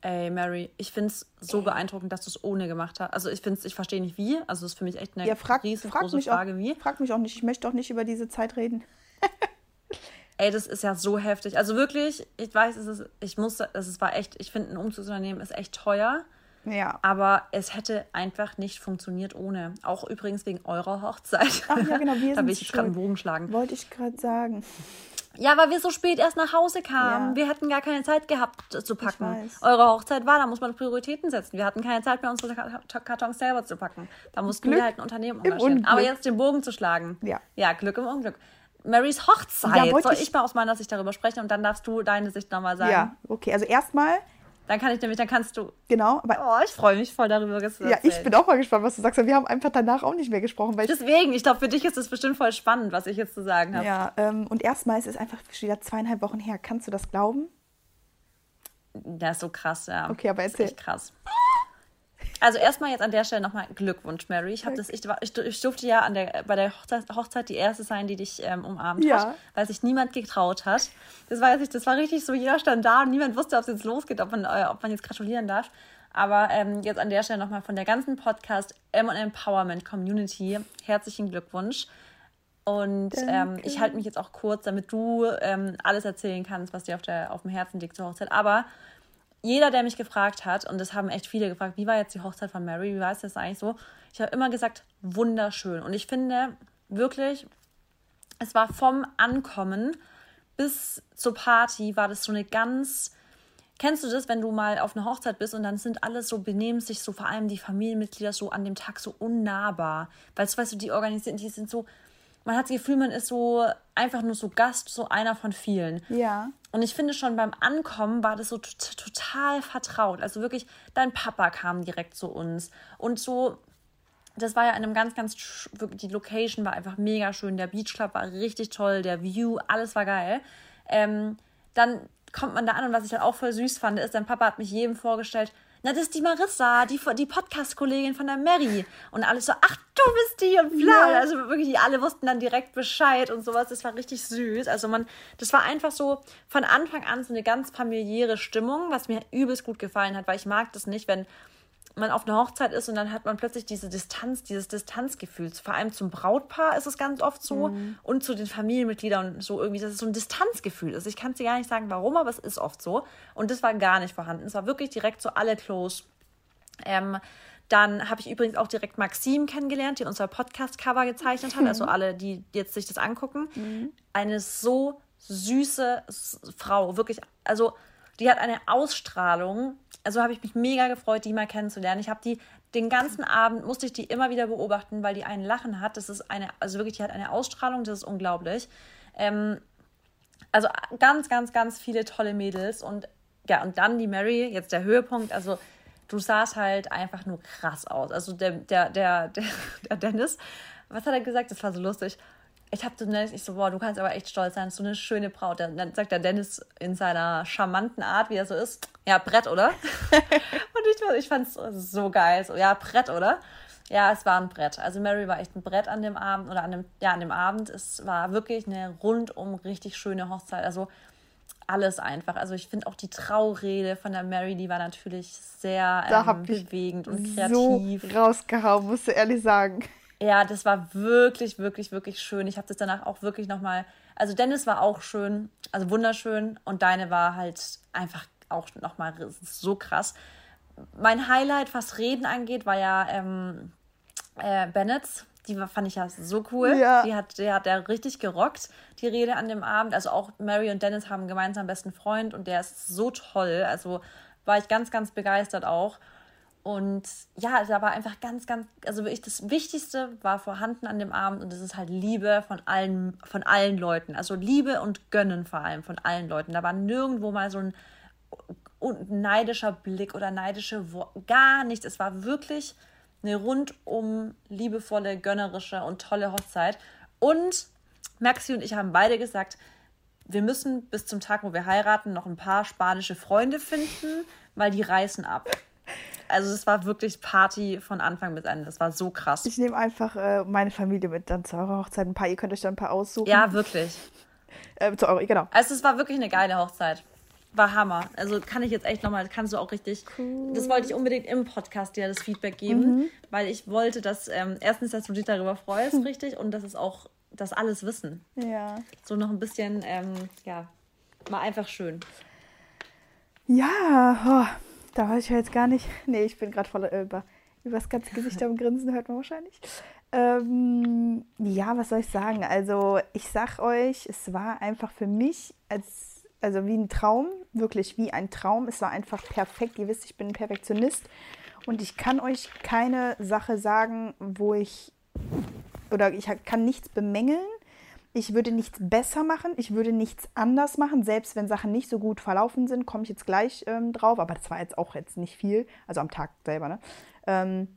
Ey, Mary, ich finde es so beeindruckend, dass du es ohne gemacht hast. Also ich finde ich verstehe nicht wie. Also es ist für mich echt eine Ja, frag, frag, riesengroße mich Frage, auch, wie. frag mich auch nicht. Ich möchte auch nicht über diese Zeit reden. Ey, das ist ja so heftig. Also wirklich, ich weiß, es ist, ich muss, es ist, war echt, ich finde, ein Umzugsunternehmen ist echt teuer. Ja. Aber es hätte einfach nicht funktioniert ohne. Auch übrigens wegen eurer Hochzeit. Ach ja, genau, wir da will ich jetzt gerade einen. Bogen schlagen. Wollte ich gerade sagen. Ja, weil wir so spät erst nach Hause kamen. Ja. Wir hätten gar keine Zeit gehabt äh, zu packen. weiß. Eure Hochzeit war, da muss man Prioritäten setzen. Wir hatten keine Zeit mehr, unsere Kart- Kartons selber zu packen. Da mussten Glück wir halt ein Unternehmen engagieren. Aber jetzt den Bogen zu schlagen. Ja. Ja, Glück im Unglück. Marys Hochzeit. Ja, wollte Soll ich- ich mal aus meiner Sicht darüber sprechen und dann darfst du deine Sicht nochmal sagen. Ja, okay. Also erstmal, Dann kann ich nämlich, dann kannst du. genau, aber Oh, ich freue mich voll darüber, dass du ja, ich erzählst. bin auch mal gespannt, was du sagst. Wir haben einfach danach auch nicht mehr gesprochen, weil ich Deswegen, ich glaube, für dich ist es bestimmt voll spannend, was ich jetzt zu sagen habe. Ja, ähm, und erstmal ist es einfach wieder zweieinhalb Wochen her. Kannst du das glauben? Das ist so krass, ja. Okay, aber erzähl. Das ist echt krass. Also erstmal jetzt an der Stelle nochmal Glückwunsch, Mary. Ich, das, ich, ich, durfte ja an der, bei der Hochzeit, die erste sein, die dich ähm, umarmt Ja. hat, weil sich niemand getraut hat. Das war, das war richtig so, jeder stand da und niemand wusste, ob es jetzt losgeht, ob man, äh, ob man jetzt gratulieren darf. Aber ähm, jetzt an der Stelle nochmal von der ganzen Podcast M Empowerment Community herzlichen Glückwunsch. Und ähm, ich halte mich jetzt auch kurz, damit du ähm, alles erzählen kannst, was dir auf, der, auf dem Herzen liegt zur Hochzeit. Aber jeder, der mich gefragt hat, und das haben echt viele gefragt, wie war jetzt die Hochzeit von Mary, wie war es das eigentlich so? Ich habe immer gesagt, wunderschön. Und ich finde wirklich, es war vom Ankommen bis zur Party, war das so eine ganz. Kennst du das, wenn du mal auf einer Hochzeit bist und dann sind alles so, benehmen sich so, vor allem die Familienmitglieder so an dem Tag so unnahbar. Weil, weißt du, die organisieren, die sind so, man hat das Gefühl, man ist so einfach nur so Gast, so einer von vielen. Ja. Und ich finde schon beim Ankommen war das so total vertraut. Also wirklich, dein Papa kam direkt zu uns. Und so, das war ja in einem ganz, ganz, wirklich, die Location war einfach mega schön. Der Beach Club war richtig toll, der View, alles war geil. Ähm, dann kommt man da an und was ich dann auch voll süß fand, ist, dein Papa hat mich jedem vorgestellt, na, das ist die Marissa, die, die Podcast-Kollegin von der Mary. Und alles so, ach, du bist die und bla. Ja. Also wirklich, die alle wussten dann direkt Bescheid und sowas. Das war richtig süß. Also man, das war einfach so von Anfang an so eine ganz familiäre Stimmung, was mir übelst gut gefallen hat, weil ich mag das nicht, wenn man auf einer Hochzeit ist und dann hat man plötzlich diese Distanz, dieses Distanzgefühl. Vor allem zum Brautpaar ist es ganz oft so und zu den Familienmitgliedern und so irgendwie, dass es so ein Distanzgefühl ist. Ich kann es dir gar nicht sagen, warum, aber es ist oft so. Und das war gar nicht vorhanden. Es war wirklich direkt so alle close. Ähm, dann habe ich übrigens auch direkt Maxim kennengelernt, die unser Podcast-Cover gezeichnet hat. Also alle, die jetzt sich das angucken. Eine so süße Frau, wirklich. Also die hat eine Ausstrahlung. Also habe ich mich mega gefreut, die mal kennenzulernen. Ich habe die den ganzen Abend musste ich die immer wieder beobachten, weil die ein Lachen hat. Das ist eine, also wirklich, die hat eine Ausstrahlung, das ist unglaublich. Ähm, also ganz, ganz, ganz viele tolle Mädels und ja, und dann die Mary, jetzt der Höhepunkt, also du sahst halt einfach nur krass aus. Also der, der, der, der, der Dennis, was hat er gesagt? Das war so lustig. Ich habe zu Dennis, ich so, boah, du kannst aber echt stolz sein, so eine schöne Braut. Dann, sagt der Dennis in seiner charmanten Art, wie er so ist, ja, Brett, oder? und ich, ich fand es so geil. So, ja, Brett, oder? Ja, es war ein Brett. Also Mary war echt ein Brett an dem Abend oder an dem, ja, an dem Abend. Es war wirklich eine rundum richtig schöne Hochzeit. Also alles einfach. Also ich finde auch die Traurede von der Mary, die war natürlich sehr Da ähm, bewegend und So kreativ. rausgehauen, musst du ehrlich sagen. Ja, das war wirklich, wirklich, wirklich schön. Ich habe das danach auch wirklich nochmal. Also Dennis war auch schön, also wunderschön. Und deine war halt einfach auch nochmal so krass. Mein Highlight, was Reden angeht, war ja ähm, äh, Bennett's. Die war, fand ich ja so cool. Ja. Die hat, die hat der richtig gerockt, die Rede an dem Abend. Also auch Mary und Dennis haben einen gemeinsamen besten Freund und der ist so toll. Also war ich ganz, ganz begeistert auch. Und ja, da war einfach ganz, ganz, also wirklich das Wichtigste war vorhanden an dem Abend und das ist halt Liebe von allen, von allen Leuten. Also Liebe und Gönnen vor allem von allen Leuten. Da war nirgendwo mal so ein neidischer Blick oder neidische Worte, gar nichts. Es war wirklich eine rundum liebevolle, gönnerische und tolle Hochzeit. Und Maxi und ich haben beide gesagt, wir müssen bis zum Tag, wo wir heiraten, noch ein paar spanische Freunde finden, weil die reißen ab. Also es war wirklich Party von Anfang bis Ende. Es war so krass. Ich nehme einfach äh, meine Familie mit dann zu eurer Hochzeit. Ein paar, ihr könnt euch dann ein paar aussuchen. Ja, wirklich. Äh, zu eurer, genau. Also es war wirklich eine geile Hochzeit. War Hammer. Also kann ich jetzt echt nochmal, kannst du auch richtig. Das wollte ich unbedingt im Podcast dir das Feedback geben, weil ich wollte, dass ähm, erstens, dass du dich darüber freust, richtig, und dass es auch, dass alles wissen. Ja. So noch ein bisschen, ähm, ja, war einfach schön. Ja, oh, da weiß ich ja jetzt gar nicht. Nee, ich bin gerade voll äh, über, über das ganze Gesicht am Grinsen, hört man wahrscheinlich. Ähm, ja, was soll ich sagen? Also, ich sag euch, es war einfach für mich als, also wie ein Traum, wirklich wie ein Traum. Es war einfach perfekt. Ihr wisst, ich bin ein Perfektionist und ich kann euch keine Sache sagen, wo ich oder ich kann nichts bemängeln. Ich würde nichts besser machen, ich würde nichts anders machen, selbst wenn Sachen nicht so gut verlaufen sind, komme ich jetzt gleich ähm, drauf, aber das war jetzt auch jetzt nicht viel, also am Tag selber, ne? Ähm,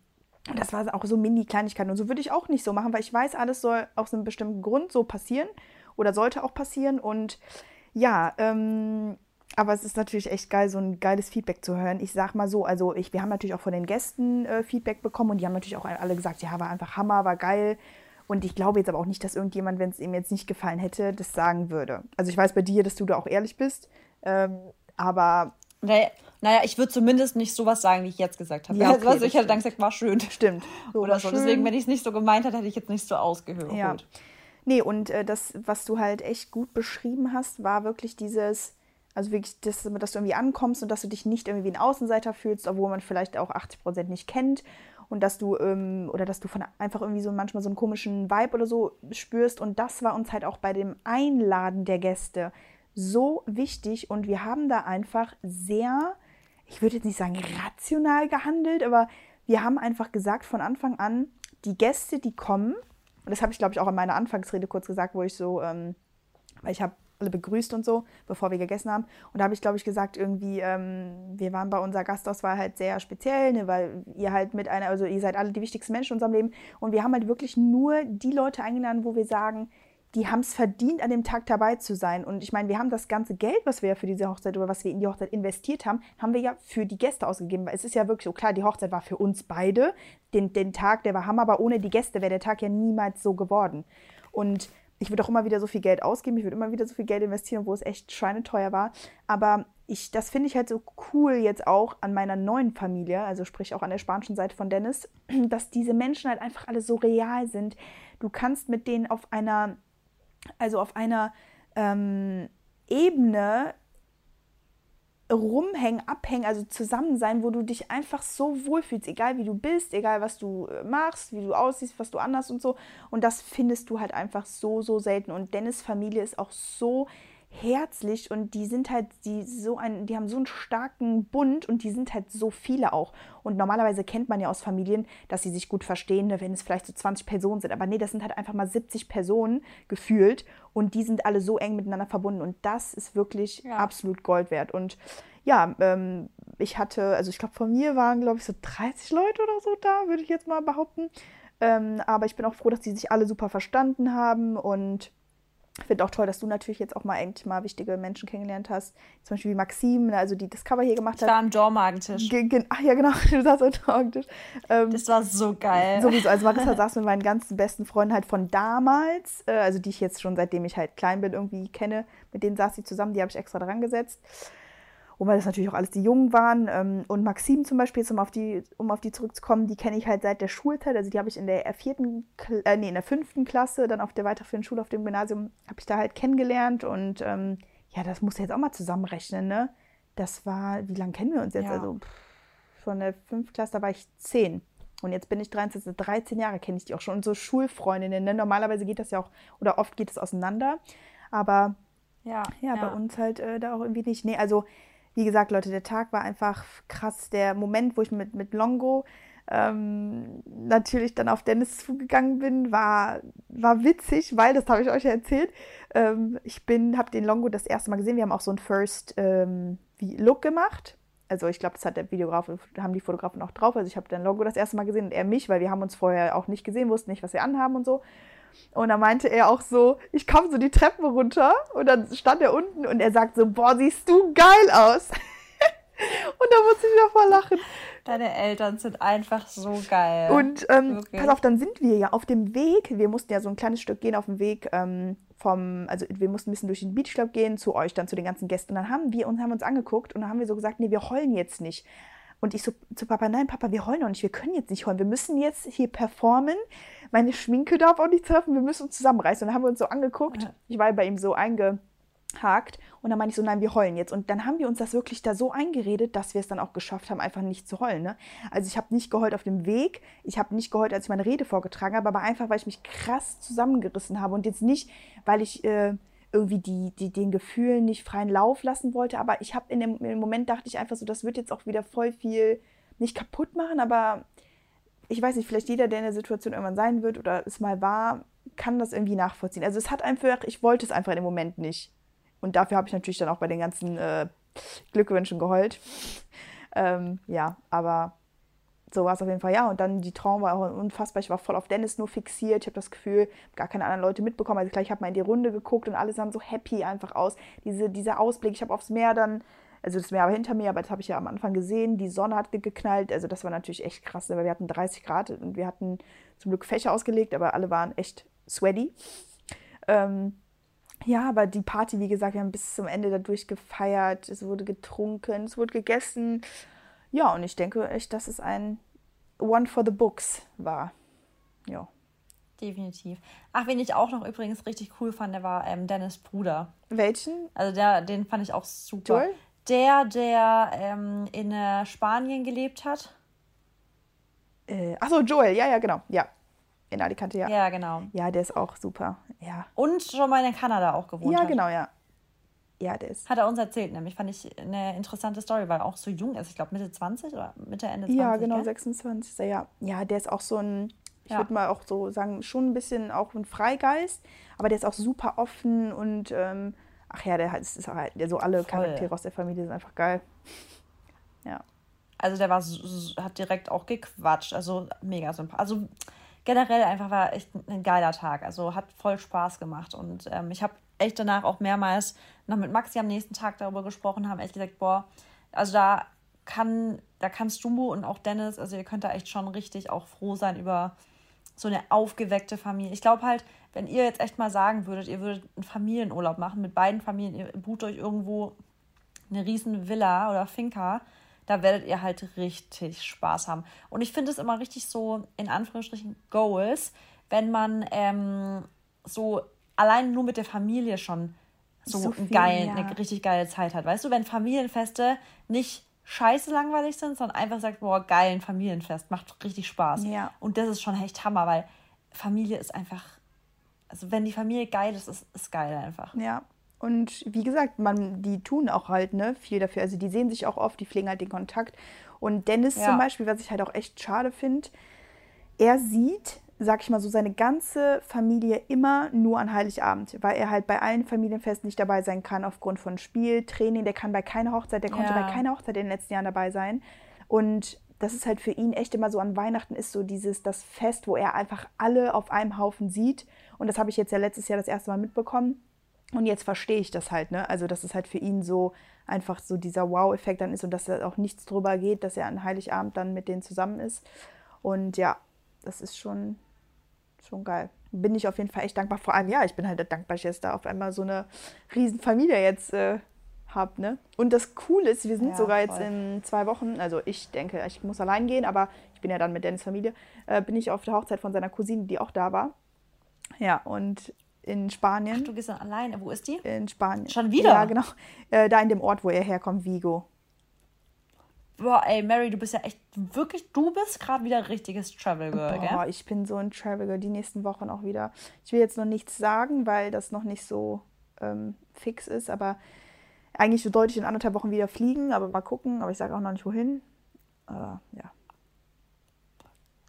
das war auch so Mini-Kleinigkeiten und so würde ich auch nicht so machen, weil ich weiß, alles soll aus einem bestimmten Grund so passieren oder sollte auch passieren und ja, ähm, aber es ist natürlich echt geil, so ein geiles Feedback zu hören. Ich sag mal so, also ich, wir haben natürlich auch von den Gästen äh, Feedback bekommen und die haben natürlich auch alle gesagt, ja, war einfach Hammer, war geil. Und ich glaube jetzt aber auch nicht, dass irgendjemand, wenn es ihm jetzt nicht gefallen hätte, das sagen würde. Also ich weiß bei dir, dass du da auch ehrlich bist, ähm, aber. Naja, naja ich würde zumindest nicht sowas sagen, wie ich jetzt gesagt habe. Ja, okay, also ich hätte dann gesagt, war schön. Stimmt. So, Oder so. Schön. Deswegen, wenn ich es nicht so gemeint hätte, hätte ich jetzt nicht so ausgehört. Ja. Nee, und äh, das, was du halt echt gut beschrieben hast, war wirklich dieses, also wirklich, dass, dass du irgendwie ankommst und dass du dich nicht irgendwie wie ein Außenseiter fühlst, obwohl man vielleicht auch 80 Prozent nicht kennt und dass du ähm, oder dass du von einfach irgendwie so manchmal so einen komischen Vibe oder so spürst. Und das war uns halt auch bei dem Einladen der Gäste so wichtig. Und wir haben da einfach sehr, ich würde jetzt nicht sagen rational gehandelt, aber wir haben einfach gesagt von Anfang an, die Gäste, die kommen, und das habe ich glaube ich auch in meiner Anfangsrede kurz gesagt, wo ich so, ähm, weil ich habe alle begrüßt und so, bevor wir gegessen haben. Und da habe ich, glaube ich, gesagt, irgendwie, ähm, wir waren bei unserer Gastauswahl halt sehr speziell, ne, weil ihr halt mit einer, also ihr seid alle die wichtigsten Menschen in unserem Leben. Und wir haben halt wirklich nur die Leute eingeladen, wo wir sagen, die haben es verdient, an dem Tag dabei zu sein. Und ich meine, wir haben das ganze Geld, was wir ja für diese Hochzeit oder was wir in die Hochzeit investiert haben, haben wir ja für die Gäste ausgegeben. Weil es ist ja wirklich so, klar, die Hochzeit war für uns beide. Den, den Tag, der war Hammer, aber ohne die Gäste wäre der Tag ja niemals so geworden. Und ich würde auch immer wieder so viel Geld ausgeben, ich würde immer wieder so viel Geld investieren, wo es echt schweineteuer war. Aber ich, das finde ich halt so cool jetzt auch an meiner neuen Familie, also sprich auch an der spanischen Seite von Dennis, dass diese Menschen halt einfach alle so real sind. Du kannst mit denen auf einer, also auf einer ähm, Ebene rumhängen, abhängen, also zusammen sein, wo du dich einfach so wohlfühlst, egal wie du bist, egal was du äh, machst, wie du aussiehst, was du anders und so. Und das findest du halt einfach so, so selten. Und Dennis Familie ist auch so herzlich und die sind halt die so ein, die haben so einen starken Bund und die sind halt so viele auch. Und normalerweise kennt man ja aus Familien, dass sie sich gut verstehen, ne, wenn es vielleicht so 20 Personen sind. Aber nee, das sind halt einfach mal 70 Personen gefühlt und die sind alle so eng miteinander verbunden und das ist wirklich ja. absolut Gold wert. Und ja, ähm, ich hatte, also ich glaube, von mir waren, glaube ich, so 30 Leute oder so da, würde ich jetzt mal behaupten. Ähm, aber ich bin auch froh, dass die sich alle super verstanden haben und ich finde auch toll, dass du natürlich jetzt auch mal endlich mal wichtige Menschen kennengelernt hast. Zum Beispiel wie Maxim, ne, also die das Cover hier gemacht hat. Ich war am Dormagentisch. Ach ja, genau, du saßt am Dormagentisch. Ähm, das war so geil. Sowieso, also Marissa saß mit meinen ganzen besten Freunden halt von damals, äh, also die ich jetzt schon seitdem ich halt klein bin irgendwie kenne, mit denen saß sie zusammen, die habe ich extra dran gesetzt und weil das natürlich auch alles die Jungen waren. Ähm, und Maxim zum Beispiel, um auf die, um auf die zurückzukommen, die kenne ich halt seit der Schulzeit. Also die habe ich in der vierten, äh, nee, in der fünften Klasse, dann auf der weiterführenden Schule auf dem Gymnasium, habe ich da halt kennengelernt. Und ähm, ja, das muss jetzt auch mal zusammenrechnen, ne? Das war, wie lange kennen wir uns jetzt? Ja. Also pff, von der fünften Klasse, da war ich zehn. Und jetzt bin ich 13, 13 Jahre kenne ich die auch schon. Und so Schulfreundinnen, ne? Normalerweise geht das ja auch, oder oft geht es auseinander. Aber ja, ja, ja. bei uns halt äh, da auch irgendwie nicht. Nee, also wie gesagt, Leute, der Tag war einfach krass. Der Moment, wo ich mit, mit Longo ähm, natürlich dann auf Dennis zugegangen bin, war, war witzig, weil, das habe ich euch ja erzählt, ähm, ich habe den Longo das erste Mal gesehen. Wir haben auch so einen First ähm, Look gemacht. Also ich glaube, das hat der Videograf, haben die Fotografen auch drauf. Also ich habe den Longo das erste Mal gesehen und er mich, weil wir haben uns vorher auch nicht gesehen, wussten nicht, was wir anhaben und so. Und da meinte er auch so, ich komme so die Treppen runter und dann stand er unten und er sagt so, boah, siehst du geil aus. und da musste ich wieder voll lachen. Deine Eltern sind einfach so geil. Und ähm, pass auf, dann sind wir ja auf dem Weg. Wir mussten ja so ein kleines Stück gehen auf dem Weg ähm, vom, also wir mussten ein bisschen durch den Beachclub gehen zu euch, dann zu den ganzen Gästen. Und dann haben wir uns, haben uns angeguckt und dann haben wir so gesagt, nee, wir heulen jetzt nicht. Und ich so zu Papa, nein, Papa, wir heulen noch nicht, wir können jetzt nicht heulen. Wir müssen jetzt hier performen meine Schminke darf auch nicht treffen, wir müssen uns zusammenreißen. Und dann haben wir uns so angeguckt. Ja. Ich war bei ihm so eingehakt. Und dann meinte ich so, nein, wir heulen jetzt. Und dann haben wir uns das wirklich da so eingeredet, dass wir es dann auch geschafft haben, einfach nicht zu heulen. Ne? Also ich habe nicht geheult auf dem Weg, ich habe nicht geheult, als ich meine Rede vorgetragen habe, aber einfach, weil ich mich krass zusammengerissen habe und jetzt nicht, weil ich äh, irgendwie die, die, den Gefühlen nicht freien Lauf lassen wollte. Aber ich habe in, in dem Moment dachte ich einfach so, das wird jetzt auch wieder voll viel nicht kaputt machen, aber ich weiß nicht, vielleicht jeder, der in der Situation irgendwann sein wird oder es mal war, kann das irgendwie nachvollziehen. Also es hat einfach, ich wollte es einfach in dem Moment nicht. Und dafür habe ich natürlich dann auch bei den ganzen äh, Glückwünschen geheult. Ähm, ja, aber so war es auf jeden Fall, ja. Und dann die Traum war auch unfassbar. Ich war voll auf Dennis nur fixiert. Ich habe das Gefühl, gar keine anderen Leute mitbekommen. Also gleich habe mal in die Runde geguckt und alle sahen so happy einfach aus. Diese, dieser Ausblick, ich habe aufs Meer dann, also das Meer war hinter mir, aber das habe ich ja am Anfang gesehen. Die Sonne hat geknallt. Also das war natürlich echt krass, ne, weil wir hatten 30 Grad und wir hatten zum Glück Fächer ausgelegt, aber alle waren echt sweaty. Ähm, ja, aber die Party, wie gesagt, wir haben bis zum Ende dadurch gefeiert. Es wurde getrunken, es wurde gegessen. Ja, und ich denke echt, dass es ein One for the Books war. Ja. Definitiv. Ach, wen ich auch noch übrigens richtig cool fand, der war ähm, Dennis Bruder. Welchen? Also der, den fand ich auch super. Joel? Der, der ähm, in äh, Spanien gelebt hat. Äh, achso, Joel, ja, ja, genau. Ja. In Alicante, ja. Ja, genau. Ja, der ist auch super. Ja. Und schon mal in Kanada auch gewohnt. Ja, hat. genau, ja. Ja, der ist. Hat er uns erzählt, nämlich fand ich eine interessante Story, weil er auch so jung ist. Ich glaube Mitte 20 oder Mitte, Ende 20. Ja, genau, gell? 26. Ja. ja, der ist auch so ein, ich ja. würde mal auch so sagen, schon ein bisschen auch ein Freigeist, aber der ist auch super offen und ähm, ach ja, der ist, halt, so alle. Charaktere aus der Familie sind einfach geil. Ja. Also der war hat direkt auch gequatscht, also mega sympathisch. Also generell einfach war echt ein geiler Tag. Also hat voll Spaß gemacht und ähm, ich habe echt danach auch mehrmals noch mit Maxi am nächsten Tag darüber gesprochen, haben echt gesagt, boah, also da kann, da kannst du und auch Dennis, also ihr könnt da echt schon richtig auch froh sein über so eine aufgeweckte Familie. Ich glaube halt, wenn ihr jetzt echt mal sagen würdet, ihr würdet einen Familienurlaub machen mit beiden Familien, ihr bucht euch irgendwo eine riesen Villa oder Finca, da werdet ihr halt richtig Spaß haben. Und ich finde es immer richtig so, in Anführungsstrichen, Goals, wenn man ähm, so allein nur mit der Familie schon so, so viel, geil, ja. eine richtig geile Zeit hat. Weißt du, wenn Familienfeste nicht scheiße langweilig sind, sondern einfach sagt, boah, geil, ein Familienfest, macht richtig Spaß. Ja. Und das ist schon echt Hammer, weil Familie ist einfach, also wenn die Familie geil ist, ist, ist geil einfach. Ja. Und wie gesagt, man, die tun auch halt ne, viel dafür. Also die sehen sich auch oft, die pflegen halt den Kontakt. Und Dennis ja. zum Beispiel, was ich halt auch echt schade finde, er sieht sag ich mal so, seine ganze Familie immer nur an Heiligabend, weil er halt bei allen Familienfesten nicht dabei sein kann aufgrund von Spiel, Training. Der kann bei keiner Hochzeit, der konnte ja. bei keiner Hochzeit in den letzten Jahren dabei sein. Und das ist halt für ihn echt immer so an Weihnachten ist so dieses das Fest, wo er einfach alle auf einem Haufen sieht. Und das habe ich jetzt ja letztes Jahr das erste Mal mitbekommen. Und jetzt verstehe ich das halt, ne? Also, dass es halt für ihn so einfach so dieser Wow-Effekt dann ist und dass da auch nichts drüber geht, dass er an Heiligabend dann mit denen zusammen ist. Und ja, das ist schon, schon geil. Bin ich auf jeden Fall echt dankbar. Vor allem, ja, ich bin halt dankbar, dass ich jetzt da auf einmal so eine riesen Familie jetzt äh, habe. Ne? Und das Coole ist, wir sind ja, sogar voll. jetzt in zwei Wochen, also ich denke, ich muss allein gehen, aber ich bin ja dann mit Dennis Familie, äh, bin ich auf der Hochzeit von seiner Cousine, die auch da war. Ja, und in Spanien. Ach, du gehst dann alleine. Wo ist die? In Spanien. Schon wieder? Ja, genau. Äh, da in dem Ort, wo er herkommt, Vigo boah, ey, Mary, du bist ja echt wirklich, du bist gerade wieder ein richtiges Travel Girl, boah, gell? ich bin so ein Travel Girl, die nächsten Wochen auch wieder. Ich will jetzt noch nichts sagen, weil das noch nicht so ähm, fix ist, aber eigentlich so deutlich in anderthalb Wochen wieder fliegen, aber mal gucken, aber ich sage auch noch nicht wohin. Aber ja.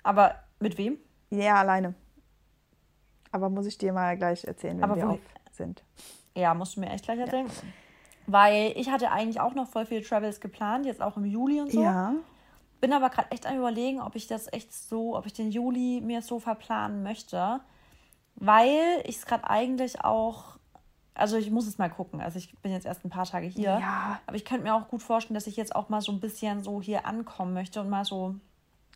Aber mit wem? Ja, alleine. Aber muss ich dir mal gleich erzählen, wenn aber wir auf sind. Ja, musst du mir echt gleich erzählen. Ja. Weil ich hatte eigentlich auch noch voll viele Travels geplant, jetzt auch im Juli und so. Ja. Bin aber gerade echt am überlegen, ob ich das echt so, ob ich den Juli mir so verplanen möchte. Weil ich es gerade eigentlich auch, also ich muss es mal gucken. Also ich bin jetzt erst ein paar Tage hier. Ja. Aber ich könnte mir auch gut vorstellen, dass ich jetzt auch mal so ein bisschen so hier ankommen möchte und mal so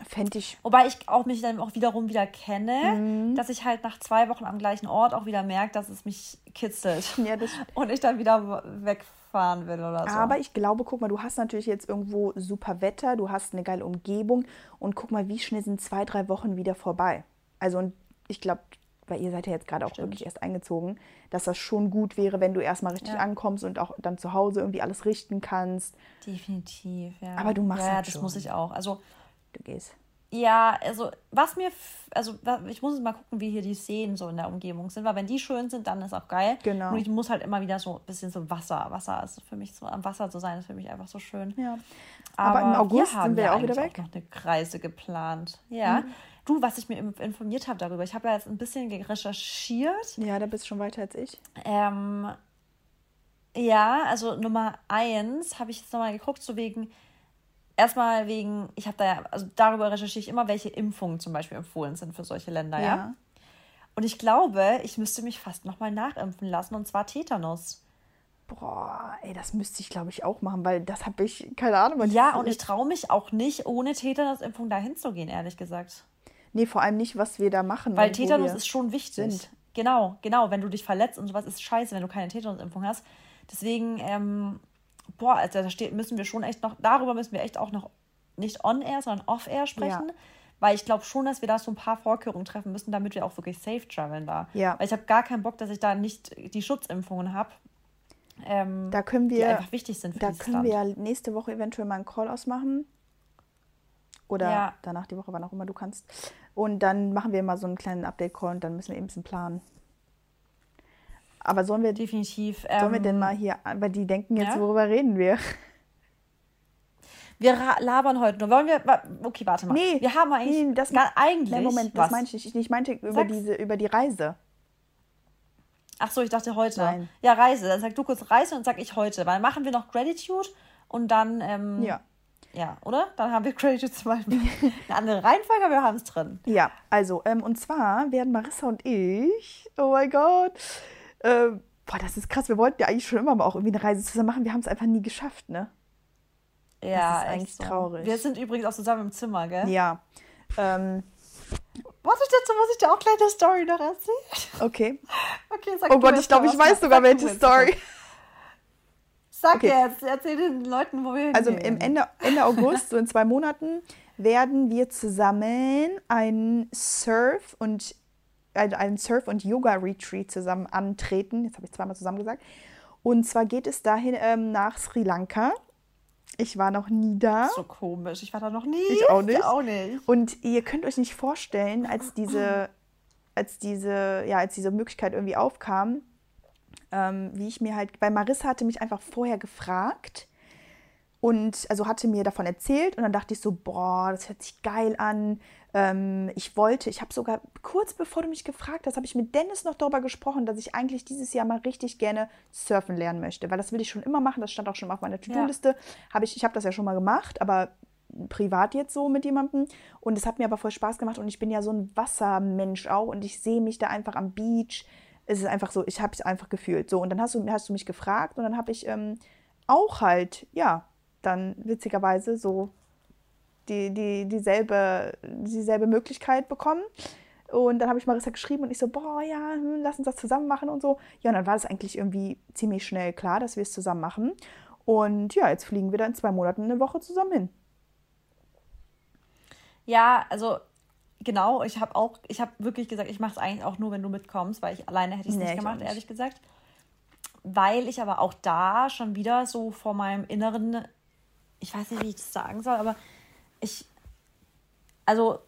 Fände ich. Wobei ich auch mich dann auch wiederum wieder kenne, mhm. dass ich halt nach zwei Wochen am gleichen Ort auch wieder merke, dass es mich kitzelt. Ja, das und ich dann wieder wegfahren will oder so. Aber ich glaube, guck mal, du hast natürlich jetzt irgendwo super Wetter, du hast eine geile Umgebung und guck mal, wie schnell sind zwei, drei Wochen wieder vorbei. Also und ich glaube, weil ihr seid ja jetzt gerade auch Stimmt. wirklich erst eingezogen, dass das schon gut wäre, wenn du erstmal richtig ja. ankommst und auch dann zu Hause irgendwie alles richten kannst. Definitiv, ja. Aber du machst ja, halt das schon. muss ich auch. Also du gehst. Ja, also was mir, also ich muss mal gucken, wie hier die Seen so in der Umgebung sind, weil wenn die schön sind, dann ist auch geil. Genau. Und ich muss halt immer wieder so ein bisschen so Wasser, Wasser ist für mich so, am Wasser zu sein, ist für mich einfach so schön. Ja. Aber, Aber im August wir sind wir ja auch wieder weg. Auch noch eine Reise geplant. Ja. Mhm. Du, was ich mir informiert habe darüber, ich habe ja jetzt ein bisschen recherchiert. Ja, da bist du schon weiter als ich. Ähm, ja, also Nummer eins habe ich jetzt nochmal geguckt, so wegen erstmal wegen, ich habe da ja, also darüber recherchiere ich immer, welche Impfungen zum Beispiel empfohlen sind für solche Länder, ja. ja? Und ich glaube, ich müsste mich fast nochmal nachimpfen lassen, und zwar Tetanus. Boah, ey, das müsste ich, glaube ich, auch machen, weil das habe ich, keine Ahnung. Ja, und ich traue mich auch nicht, ohne Tetanus-Impfung dahin zu gehen, ehrlich gesagt. Nee, vor allem nicht, was wir da machen. Weil Tetanus ist schon wichtig. Sind. Genau, genau. Wenn du dich verletzt und sowas, ist scheiße, wenn du keine Tetanus-Impfung hast. Deswegen, ähm, boah, also da steht, müssen wir schon echt noch, darüber müssen wir echt auch noch nicht on-air, sondern off-air sprechen. Ja. Weil ich glaube schon, dass wir da so ein paar Vorkehrungen treffen müssen, damit wir auch wirklich safe traveln da. Ja. Weil ich habe gar keinen Bock, dass ich da nicht die Schutzimpfungen habe. Ähm, da können wir, die einfach wichtig sind für Da können Land. wir nächste Woche eventuell mal einen Call ausmachen. Oder ja. danach die Woche, wann auch immer du kannst. Und dann machen wir mal so einen kleinen Update-Call und dann müssen wir eben ein bisschen planen. Aber sollen wir. Definitiv. Sollen ähm, wir denn ähm, mal hier, weil die denken jetzt, ja? worüber reden wir? Wir labern heute nur. Wollen wir. Okay, warte mal. Nee, wir haben eigentlich. Nee, das gar, eigentlich. Nee, Moment, das meinte ich nicht. Ich meinte über, diese, über die Reise. Ach so, ich dachte heute. Nein. Ja, Reise. Dann sag du kurz Reise und sag ich heute. Weil machen wir noch Gratitude und dann. Ähm, ja. Ja, oder? Dann haben wir Gratitude zum Beispiel. Eine andere Reihenfolge, aber wir haben es drin. Ja, also, ähm, und zwar werden Marissa und ich. Oh mein Gott. Ähm, boah, das ist krass. Wir wollten ja eigentlich schon immer mal auch irgendwie eine Reise zusammen machen. Wir haben es einfach nie geschafft, ne? Ja, das ist eigentlich so. traurig. Wir sind übrigens auch zusammen im Zimmer, gell? Ja. Ähm, was ich dazu muss ich dir auch gleich eine Story noch erzählen. Okay. Okay, sag Oh Gott, ich glaube, ich weiß sogar welche Story. Sag okay. jetzt, erzähl den Leuten, wo wir Also im Ende, Ende August, so in zwei Monaten, werden wir zusammen einen Surf und einen Surf- und Yoga-Retreat zusammen antreten. Jetzt habe ich zweimal zusammen gesagt. Und zwar geht es dahin ähm, nach Sri Lanka. Ich war noch nie da. So komisch. Ich war da noch nie. Ich auch nicht. Ich auch nicht. Und ihr könnt euch nicht vorstellen, als diese, als diese, ja, als diese Möglichkeit irgendwie aufkam, ähm, wie ich mir halt, weil Marissa hatte mich einfach vorher gefragt und also hatte mir davon erzählt und dann dachte ich so, boah, das hört sich geil an. Ähm, ich wollte, ich habe sogar kurz bevor du mich gefragt hast, habe ich mit Dennis noch darüber gesprochen, dass ich eigentlich dieses Jahr mal richtig gerne surfen lernen möchte, weil das will ich schon immer machen. Das stand auch schon auf meiner To-Do-Liste. Ja. Hab ich ich habe das ja schon mal gemacht, aber privat jetzt so mit jemandem und es hat mir aber voll Spaß gemacht und ich bin ja so ein Wassermensch auch und ich sehe mich da einfach am Beach es ist einfach so, ich habe es einfach gefühlt. So, und dann hast du, hast du mich gefragt und dann habe ich ähm, auch halt, ja, dann witzigerweise so die, die, dieselbe, dieselbe Möglichkeit bekommen. Und dann habe ich Marissa geschrieben und ich so, boah, ja, hm, lass uns das zusammen machen und so. Ja, und dann war das eigentlich irgendwie ziemlich schnell klar, dass wir es zusammen machen. Und ja, jetzt fliegen wir dann in zwei Monaten eine Woche zusammen hin. Ja, also genau, ich habe auch, ich habe wirklich gesagt, ich mache es eigentlich auch nur, wenn du mitkommst, weil ich alleine hätte ich es nee, nicht gemacht, ehrlich gesagt. Weil ich aber auch da schon wieder so vor meinem inneren, ich weiß nicht, wie ich das sagen soll, aber ich, also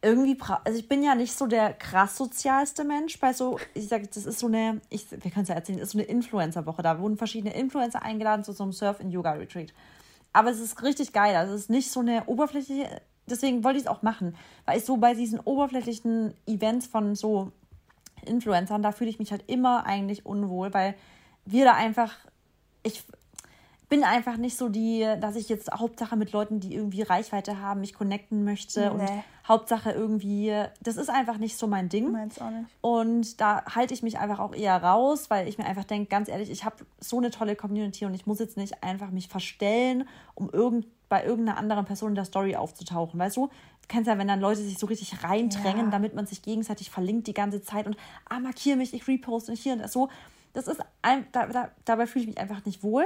irgendwie, also ich bin ja nicht so der krass sozialste Mensch bei so, ich sage, das ist so eine, ich, wir können es ja erzählen, das ist so eine Influencer-Woche. Da wurden verschiedene Influencer eingeladen zu so einem Surf-in-Yoga-Retreat. Aber es ist richtig geil. Also es ist nicht so eine oberflächliche deswegen wollte ich es auch machen, weil ich so bei diesen oberflächlichen Events von so Influencern, da fühle ich mich halt immer eigentlich unwohl, weil wir da einfach, ich bin einfach nicht so die, dass ich jetzt Hauptsache mit Leuten, die irgendwie Reichweite haben, mich connecten möchte nee. und Hauptsache irgendwie, das ist einfach nicht so mein Ding. Meins auch nicht. Und da halte ich mich einfach auch eher raus, weil ich mir einfach denke, ganz ehrlich, ich habe so eine tolle Community und ich muss jetzt nicht einfach mich verstellen, um irgend bei irgendeiner anderen Person in der Story aufzutauchen. Weißt du, du kennst ja, wenn dann Leute sich so richtig reindrängen, ja. damit man sich gegenseitig verlinkt die ganze Zeit und ah, markiere mich, ich reposte und hier und das so. Das ist ein, da, da, dabei fühle ich mich einfach nicht wohl.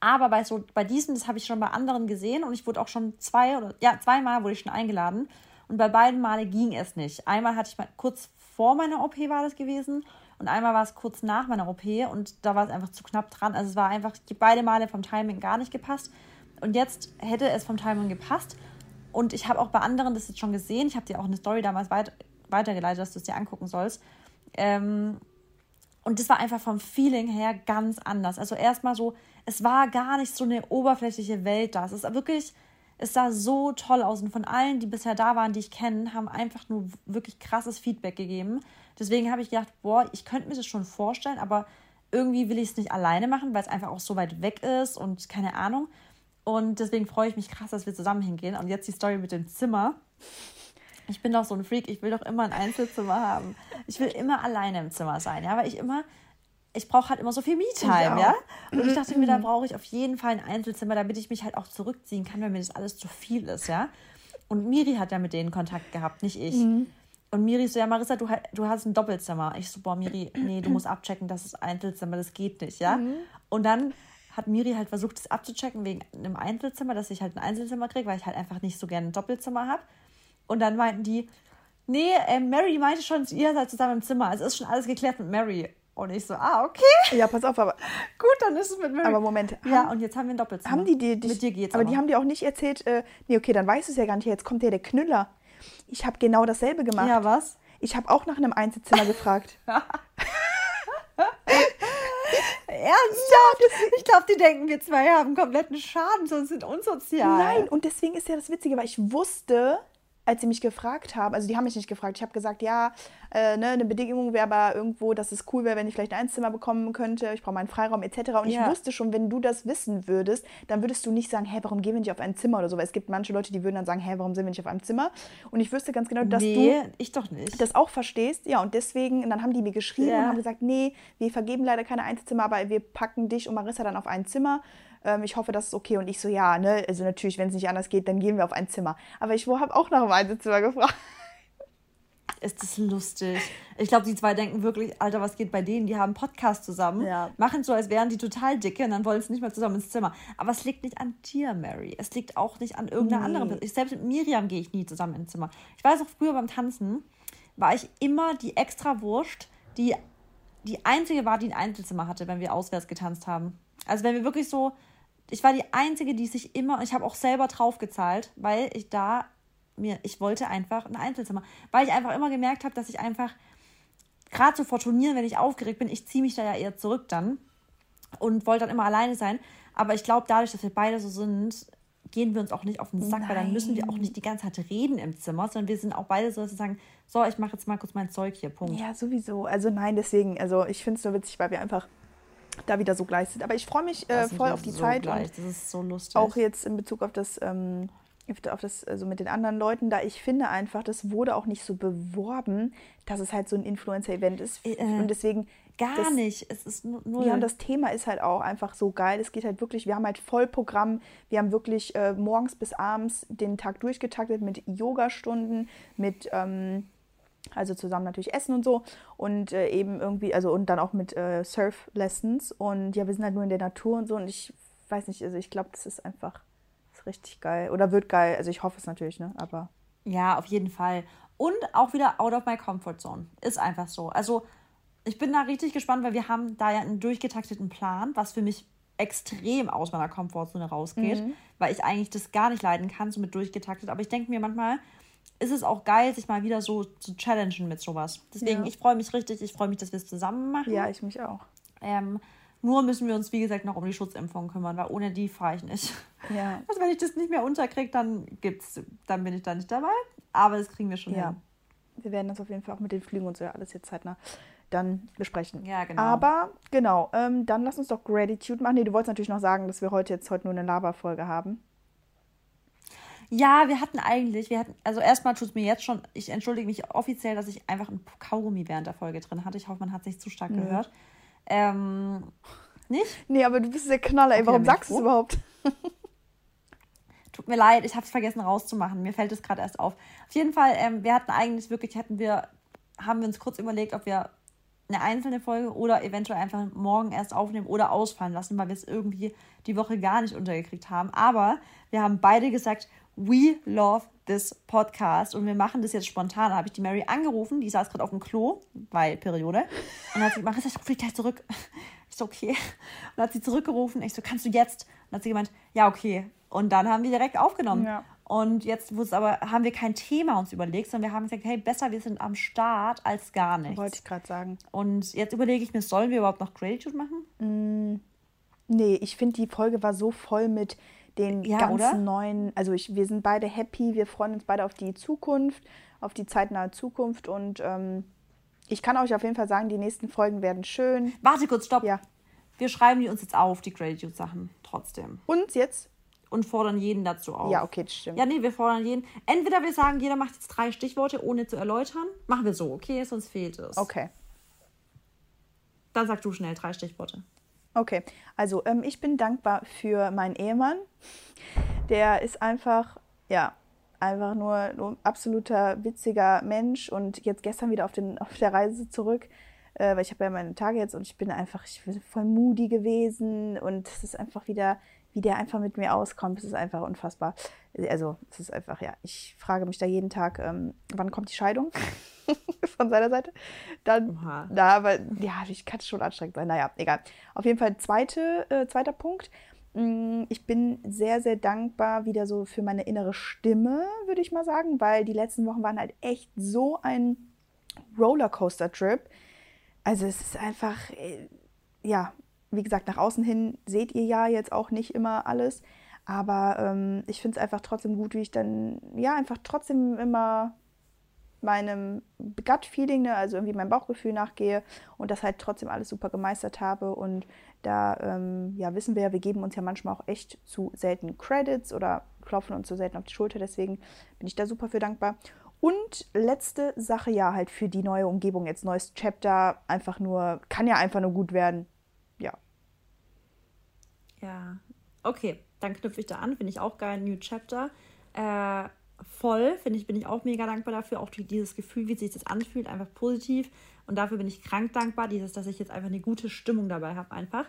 Aber bei so bei diesem, das habe ich schon bei anderen gesehen und ich wurde auch schon zwei oder ja, zweimal wurde ich schon eingeladen. Und bei beiden Male ging es nicht. Einmal hatte ich mal kurz vor meiner OP war das gewesen und einmal war es kurz nach meiner OP und da war es einfach zu knapp dran. Also es war einfach beide Male vom Timing gar nicht gepasst. Und jetzt hätte es vom Timing gepasst. Und ich habe auch bei anderen das jetzt schon gesehen. Ich habe dir auch eine Story damals weit, weitergeleitet, dass du es dir angucken sollst. Ähm, und das war einfach vom Feeling her ganz anders. Also erstmal so, es war gar nicht so eine oberflächliche Welt da. Es ist wirklich, es sah so toll aus. Und von allen, die bisher da waren, die ich kenne, haben einfach nur wirklich krasses Feedback gegeben. Deswegen habe ich gedacht, boah, ich könnte mir das schon vorstellen, aber irgendwie will ich es nicht alleine machen, weil es einfach auch so weit weg ist und keine Ahnung. Und deswegen freue ich mich krass, dass wir zusammen hingehen. Und jetzt die Story mit dem Zimmer. Ich bin doch so ein Freak, ich will doch immer ein Einzelzimmer haben. Ich will immer alleine im Zimmer sein, ja, weil ich immer, ich brauche halt immer so viel Me-Time, ja. Und ich dachte mir, da brauche ich auf jeden Fall ein Einzelzimmer, damit ich mich halt auch zurückziehen kann, wenn mir das alles zu viel ist, ja. Und Miri hat ja mit denen Kontakt gehabt, nicht ich. Mhm. Und Miri so, ja, Marissa, du, du hast ein Doppelzimmer. Ich so, boah, Miri, nee, du musst abchecken, das ist Einzelzimmer, das geht nicht, ja. Mhm. Und dann hat Miri halt versucht, das abzuchecken wegen einem Einzelzimmer, dass ich halt ein Einzelzimmer kriege, weil ich halt einfach nicht so gerne ein Doppelzimmer habe. Und dann meinten die, nee, äh, Mary meinte schon, ihr seid zusammen im Zimmer. Also ist schon alles geklärt mit Mary. Und ich so, ah, okay. Ja, pass auf, aber. Gut, dann ist es mit Mary. Aber Moment. Ja, haben, und jetzt haben wir ein Doppelzimmer. Haben die, die, die mit dir geht's aber, aber die haben dir auch nicht erzählt, äh, nee, okay, dann weißt du es ja gar nicht. Jetzt kommt ja der Knüller. Ich habe genau dasselbe gemacht. Ja, was? Ich habe auch nach einem Einzelzimmer gefragt. Ernsthaft? Ich glaube, die denken, wir zwei haben kompletten Schaden, sonst sind unsozial. Nein, und deswegen ist ja das Witzige, weil ich wusste, als sie mich gefragt haben, also die haben mich nicht gefragt, ich habe gesagt, ja, äh, ne, eine Bedingung wäre aber irgendwo, dass es cool wäre, wenn ich vielleicht ein Einzimmer bekommen könnte, ich brauche meinen Freiraum etc. Und ja. ich wusste schon, wenn du das wissen würdest, dann würdest du nicht sagen, hä, warum gehen wir nicht auf ein Zimmer oder so, weil es gibt manche Leute, die würden dann sagen, hä, warum sind wir nicht auf einem Zimmer? Und ich wüsste ganz genau, dass nee, du ich doch nicht. das auch verstehst. Ja, und deswegen, und dann haben die mir geschrieben ja. und haben gesagt, nee, wir vergeben leider keine Einzelzimmer, aber wir packen dich und Marissa dann auf ein Zimmer ähm, ich hoffe, das ist okay. Und ich so, ja, ne, also natürlich, wenn es nicht anders geht, dann gehen wir auf ein Zimmer. Aber ich habe auch nach dem Einzelzimmer gefragt. Ist das lustig. Ich glaube, die zwei denken wirklich, Alter, was geht bei denen? Die haben Podcast zusammen, ja. machen so, als wären die total dicke und dann wollen sie nicht mehr zusammen ins Zimmer. Aber es liegt nicht an dir, Mary. Es liegt auch nicht an irgendeiner nee. anderen Person. selbst mit Miriam gehe ich nie zusammen ins Zimmer. Ich weiß auch, früher beim Tanzen war ich immer die extra Wurst, die die einzige war, die ein Einzelzimmer hatte, wenn wir auswärts getanzt haben. Also wenn wir wirklich so ich war die Einzige, die sich immer, ich habe auch selber drauf gezahlt, weil ich da mir, ich wollte einfach ein Einzelzimmer, weil ich einfach immer gemerkt habe, dass ich einfach, gerade so vor Turnieren, wenn ich aufgeregt bin, ich ziehe mich da ja eher zurück dann und wollte dann immer alleine sein. Aber ich glaube, dadurch, dass wir beide so sind, gehen wir uns auch nicht auf den Sack, Nein. weil dann müssen wir auch nicht die ganze Zeit reden im Zimmer, sondern wir sind auch beide so, dass wir sagen, so, ich mache jetzt mal kurz mein Zeug hier, Punkt. Ja, sowieso. Also nein, deswegen, also ich finde es so witzig, weil wir einfach da wieder so gleich sind. Aber ich freue mich äh, voll auf die so Zeit. Gleich. das ist so lustig. Auch jetzt in Bezug auf das, ähm, auf das, also mit den anderen Leuten, da ich finde einfach, das wurde auch nicht so beworben, dass es halt so ein Influencer-Event ist. Äh, und deswegen. Gar das, nicht. Es ist nur. Ja, und das Thema ist halt auch einfach so geil. Es geht halt wirklich, wir haben halt Vollprogramm. Wir haben wirklich äh, morgens bis abends den Tag durchgetaktet mit Yogastunden, mit. Ähm, also zusammen natürlich essen und so und äh, eben irgendwie, also und dann auch mit äh, Surf-Lessons und ja, wir sind halt nur in der Natur und so und ich weiß nicht, also ich glaube, das ist einfach das ist richtig geil oder wird geil, also ich hoffe es natürlich, ne, aber. Ja, auf jeden Fall. Und auch wieder out of my comfort zone. Ist einfach so. Also ich bin da richtig gespannt, weil wir haben da ja einen durchgetakteten Plan, was für mich extrem aus meiner Komfortzone rausgeht, mhm. weil ich eigentlich das gar nicht leiden kann, so mit durchgetaktet. Aber ich denke mir manchmal, ist es auch geil, sich mal wieder so zu challengen mit sowas. Deswegen, ja. ich freue mich richtig, ich freue mich, dass wir es zusammen machen. Ja, ich mich auch. Ähm, nur müssen wir uns, wie gesagt, noch um die Schutzimpfung kümmern, weil ohne die fahre ich nicht. Ja. Also wenn ich das nicht mehr unterkriege, dann gibt's, dann bin ich da nicht dabei. Aber das kriegen wir schon ja. hin. Wir werden das auf jeden Fall auch mit den Flügen und so ja alles jetzt zeitnah dann besprechen. Ja, genau. Aber genau, ähm, dann lass uns doch Gratitude machen. Nee, du wolltest natürlich noch sagen, dass wir heute jetzt heute nur eine Laberfolge haben. Ja, wir hatten eigentlich, wir hatten, also erstmal tut es mir jetzt schon, ich entschuldige mich offiziell, dass ich einfach ein Kaugummi während der Folge drin hatte. Ich hoffe, man hat es nicht zu stark mhm. gehört. Ähm, nicht? Nee, aber du bist der Knaller, ey. Okay, Warum sagst du es überhaupt? Tut mir leid, ich habe es vergessen rauszumachen. Mir fällt es gerade erst auf. Auf jeden Fall, ähm, wir hatten eigentlich wirklich, hätten wir, haben wir uns kurz überlegt, ob wir eine einzelne Folge oder eventuell einfach morgen erst aufnehmen oder ausfallen lassen, weil wir es irgendwie die Woche gar nicht untergekriegt haben. Aber wir haben beide gesagt, We love this podcast und wir machen das jetzt spontan. Da habe ich die Mary angerufen, die saß gerade auf dem Klo, weil Periode. Und dann hat sie gesagt, ich rufe gleich zurück. Ich so, okay. Und hat sie zurückgerufen. Ich so, kannst du jetzt? Und dann hat sie gemeint, ja, okay. Und dann haben wir direkt aufgenommen. Ja. Und jetzt aber, haben wir kein Thema uns überlegt, sondern wir haben gesagt, hey, besser, wir sind am Start als gar nichts. Wollte ich gerade sagen. Und jetzt überlege ich mir, sollen wir überhaupt noch Gratitude machen? Mm, nee, ich finde, die Folge war so voll mit den ja, ganzen oder? neuen, also ich, wir sind beide happy, wir freuen uns beide auf die Zukunft, auf die zeitnahe Zukunft und ähm, ich kann euch auf jeden Fall sagen, die nächsten Folgen werden schön. Warte kurz, stopp. Ja. Wir schreiben die uns jetzt auf, die Gratitude-Sachen, trotzdem. Uns jetzt? und fordern jeden dazu auf. Ja, okay, das stimmt. Ja, nee, wir fordern jeden. Entweder wir sagen, jeder macht jetzt drei Stichworte, ohne zu erläutern. Machen wir so, okay? Sonst fehlt es. Okay. Dann sag du schnell drei Stichworte. Okay, also ähm, ich bin dankbar für meinen Ehemann. Der ist einfach, ja, einfach nur, ein absoluter witziger Mensch und jetzt gestern wieder auf, den, auf der Reise zurück, äh, weil ich habe ja meine Tage jetzt und ich bin einfach ich bin voll moody gewesen und es ist einfach wieder, wie der einfach mit mir auskommt, es ist einfach unfassbar. Also es ist einfach, ja, ich frage mich da jeden Tag, ähm, wann kommt die Scheidung von seiner Seite? Dann, Oha. na, aber ja, ich kann es schon anstrengend sein. Naja, egal. Auf jeden Fall zweite, äh, zweiter Punkt. Mm, Ich bin sehr, sehr dankbar wieder so für meine innere Stimme, würde ich mal sagen, weil die letzten Wochen waren halt echt so ein Rollercoaster-Trip. Also es ist einfach, äh, ja, wie gesagt, nach außen hin seht ihr ja jetzt auch nicht immer alles. Aber ähm, ich finde es einfach trotzdem gut, wie ich dann, ja, einfach trotzdem immer meinem Gut-Feeling, ne, also irgendwie meinem Bauchgefühl nachgehe und das halt trotzdem alles super gemeistert habe. Und da ähm, ja, wissen wir ja, wir geben uns ja manchmal auch echt zu selten Credits oder klopfen uns zu selten auf die Schulter. Deswegen bin ich da super für dankbar. Und letzte Sache, ja, halt für die neue Umgebung, jetzt neues Chapter, einfach nur, kann ja einfach nur gut werden. Ja. Okay, dann knüpfe ich da an. Finde ich auch geil. New Chapter. Äh, voll, finde ich, bin ich auch mega dankbar dafür. Auch die- dieses Gefühl, wie sich das anfühlt, einfach positiv. Und dafür bin ich krank dankbar, dieses, dass ich jetzt einfach eine gute Stimmung dabei habe, einfach.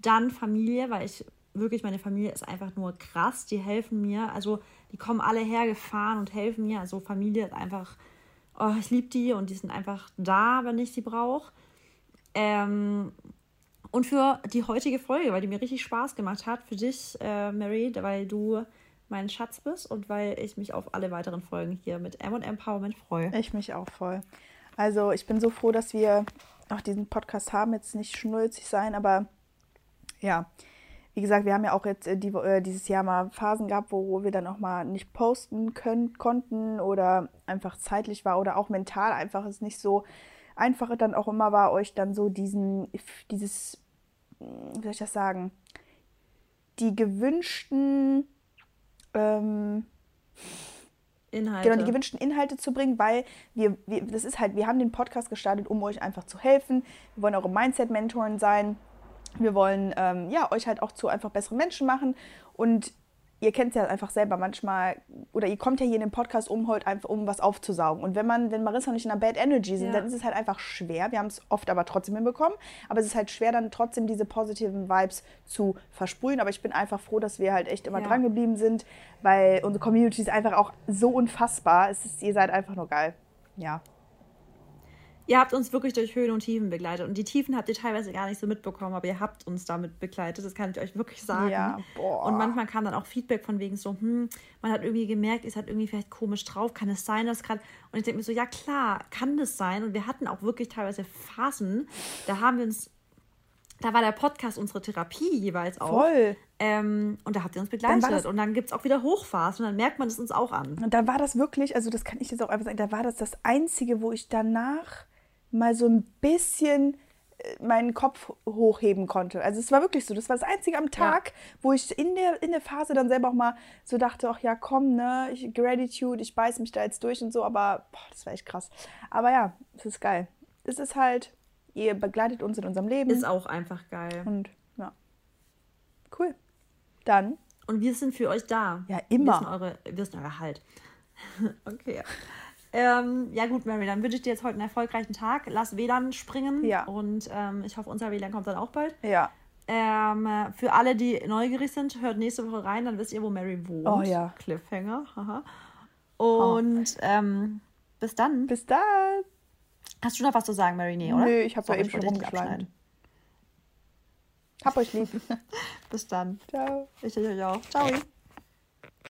Dann Familie, weil ich wirklich, meine Familie ist einfach nur krass. Die helfen mir. Also, die kommen alle hergefahren und helfen mir. Also, Familie ist einfach, oh, ich liebe die und die sind einfach da, wenn ich sie brauche. Ähm, und für die heutige Folge, weil die mir richtig Spaß gemacht hat. Für dich, äh, Mary, weil du mein Schatz bist und weil ich mich auf alle weiteren Folgen hier mit M und Empowerment freue. Ich mich auch voll. Also ich bin so froh, dass wir auch diesen Podcast haben. Jetzt nicht schnulzig sein, aber ja, wie gesagt, wir haben ja auch jetzt äh, die, äh, dieses Jahr mal Phasen gehabt, wo wir dann auch mal nicht posten können, konnten oder einfach zeitlich war oder auch mental einfach es nicht so einfach dann auch immer war, euch dann so diesen, dieses, wie soll ich das sagen, die gewünschten ähm, Inhalte. genau die gewünschten Inhalte zu bringen, weil wir, wir, das ist halt, wir haben den Podcast gestartet, um euch einfach zu helfen. Wir wollen eure Mindset-Mentoren sein. Wir wollen ähm, ja, euch halt auch zu einfach besseren Menschen machen. Und ihr kennt es ja einfach selber manchmal, oder ihr kommt ja hier in den Podcast, um heute einfach, um was aufzusaugen. Und wenn man, wenn Marissa und ich in einer Bad Energy sind, Ja. dann ist es halt einfach schwer. Wir haben es oft aber trotzdem hinbekommen. Aber es ist halt schwer, dann trotzdem diese positiven Vibes zu versprühen. Aber ich bin einfach froh, dass wir halt echt immer Ja. dran geblieben sind, weil unsere Community ist einfach auch so unfassbar. Es ist, ihr seid einfach nur geil. Ja. Ihr habt uns wirklich durch Höhen und Tiefen begleitet. Und die Tiefen habt ihr teilweise gar nicht so mitbekommen, aber ihr habt uns damit begleitet. Das kann ich euch wirklich sagen. Ja, boah. Und manchmal kam dann auch Feedback von wegen so, hm, man hat irgendwie gemerkt, ihr seid irgendwie vielleicht komisch drauf. Kann es sein, dass gerade. Und ich denke mir so, ja klar, kann das sein. Und wir hatten auch wirklich teilweise Phasen, da haben wir uns. Da war der Podcast unsere Therapie jeweils auch. Voll. Ähm, und da habt ihr uns begleitet. das- und dann gibt es auch wieder Hochphasen und dann merkt man es uns auch an. Und da war das wirklich, also das kann ich jetzt auch einfach sagen, da war das das Einzige, wo ich danach mal so ein bisschen äh, meinen Kopf hochheben konnte. Also es war wirklich so, das war das Einzige am Tag, wo ich in der, in der Phase dann selber auch mal so dachte, ach ja, komm, ne, ich, Gratitude, ich beiß mich da jetzt durch und so, aber boah, das war echt krass. Aber ja, es ist geil. Es ist halt, ihr begleitet uns in unserem Leben Ist auch einfach geil. und ja, cool. Dann, Und wir sind für euch da. Ja, immer. Wir sind eure, wir sind euer Halt. okay. Ähm, ja gut, Mary, dann wünsche ich dir jetzt heute einen erfolgreichen Tag. Lass WLAN springen. Ja. Und ähm, ich hoffe, unser WLAN kommt dann auch bald. ja, Ähm, äh, für alle, die neugierig sind, hört nächste Woche rein, dann wisst ihr, wo Mary wohnt. Oh ja. Cliffhanger. Haha. Und ähm, bis dann. bis dann. Hast du noch was zu sagen, Mary? Nee, oder? Nö, ich hab da Sorry, eben schon abschneiden. Hab euch lieb. Bis dann. Ciao. Ich euch auch. Ciao.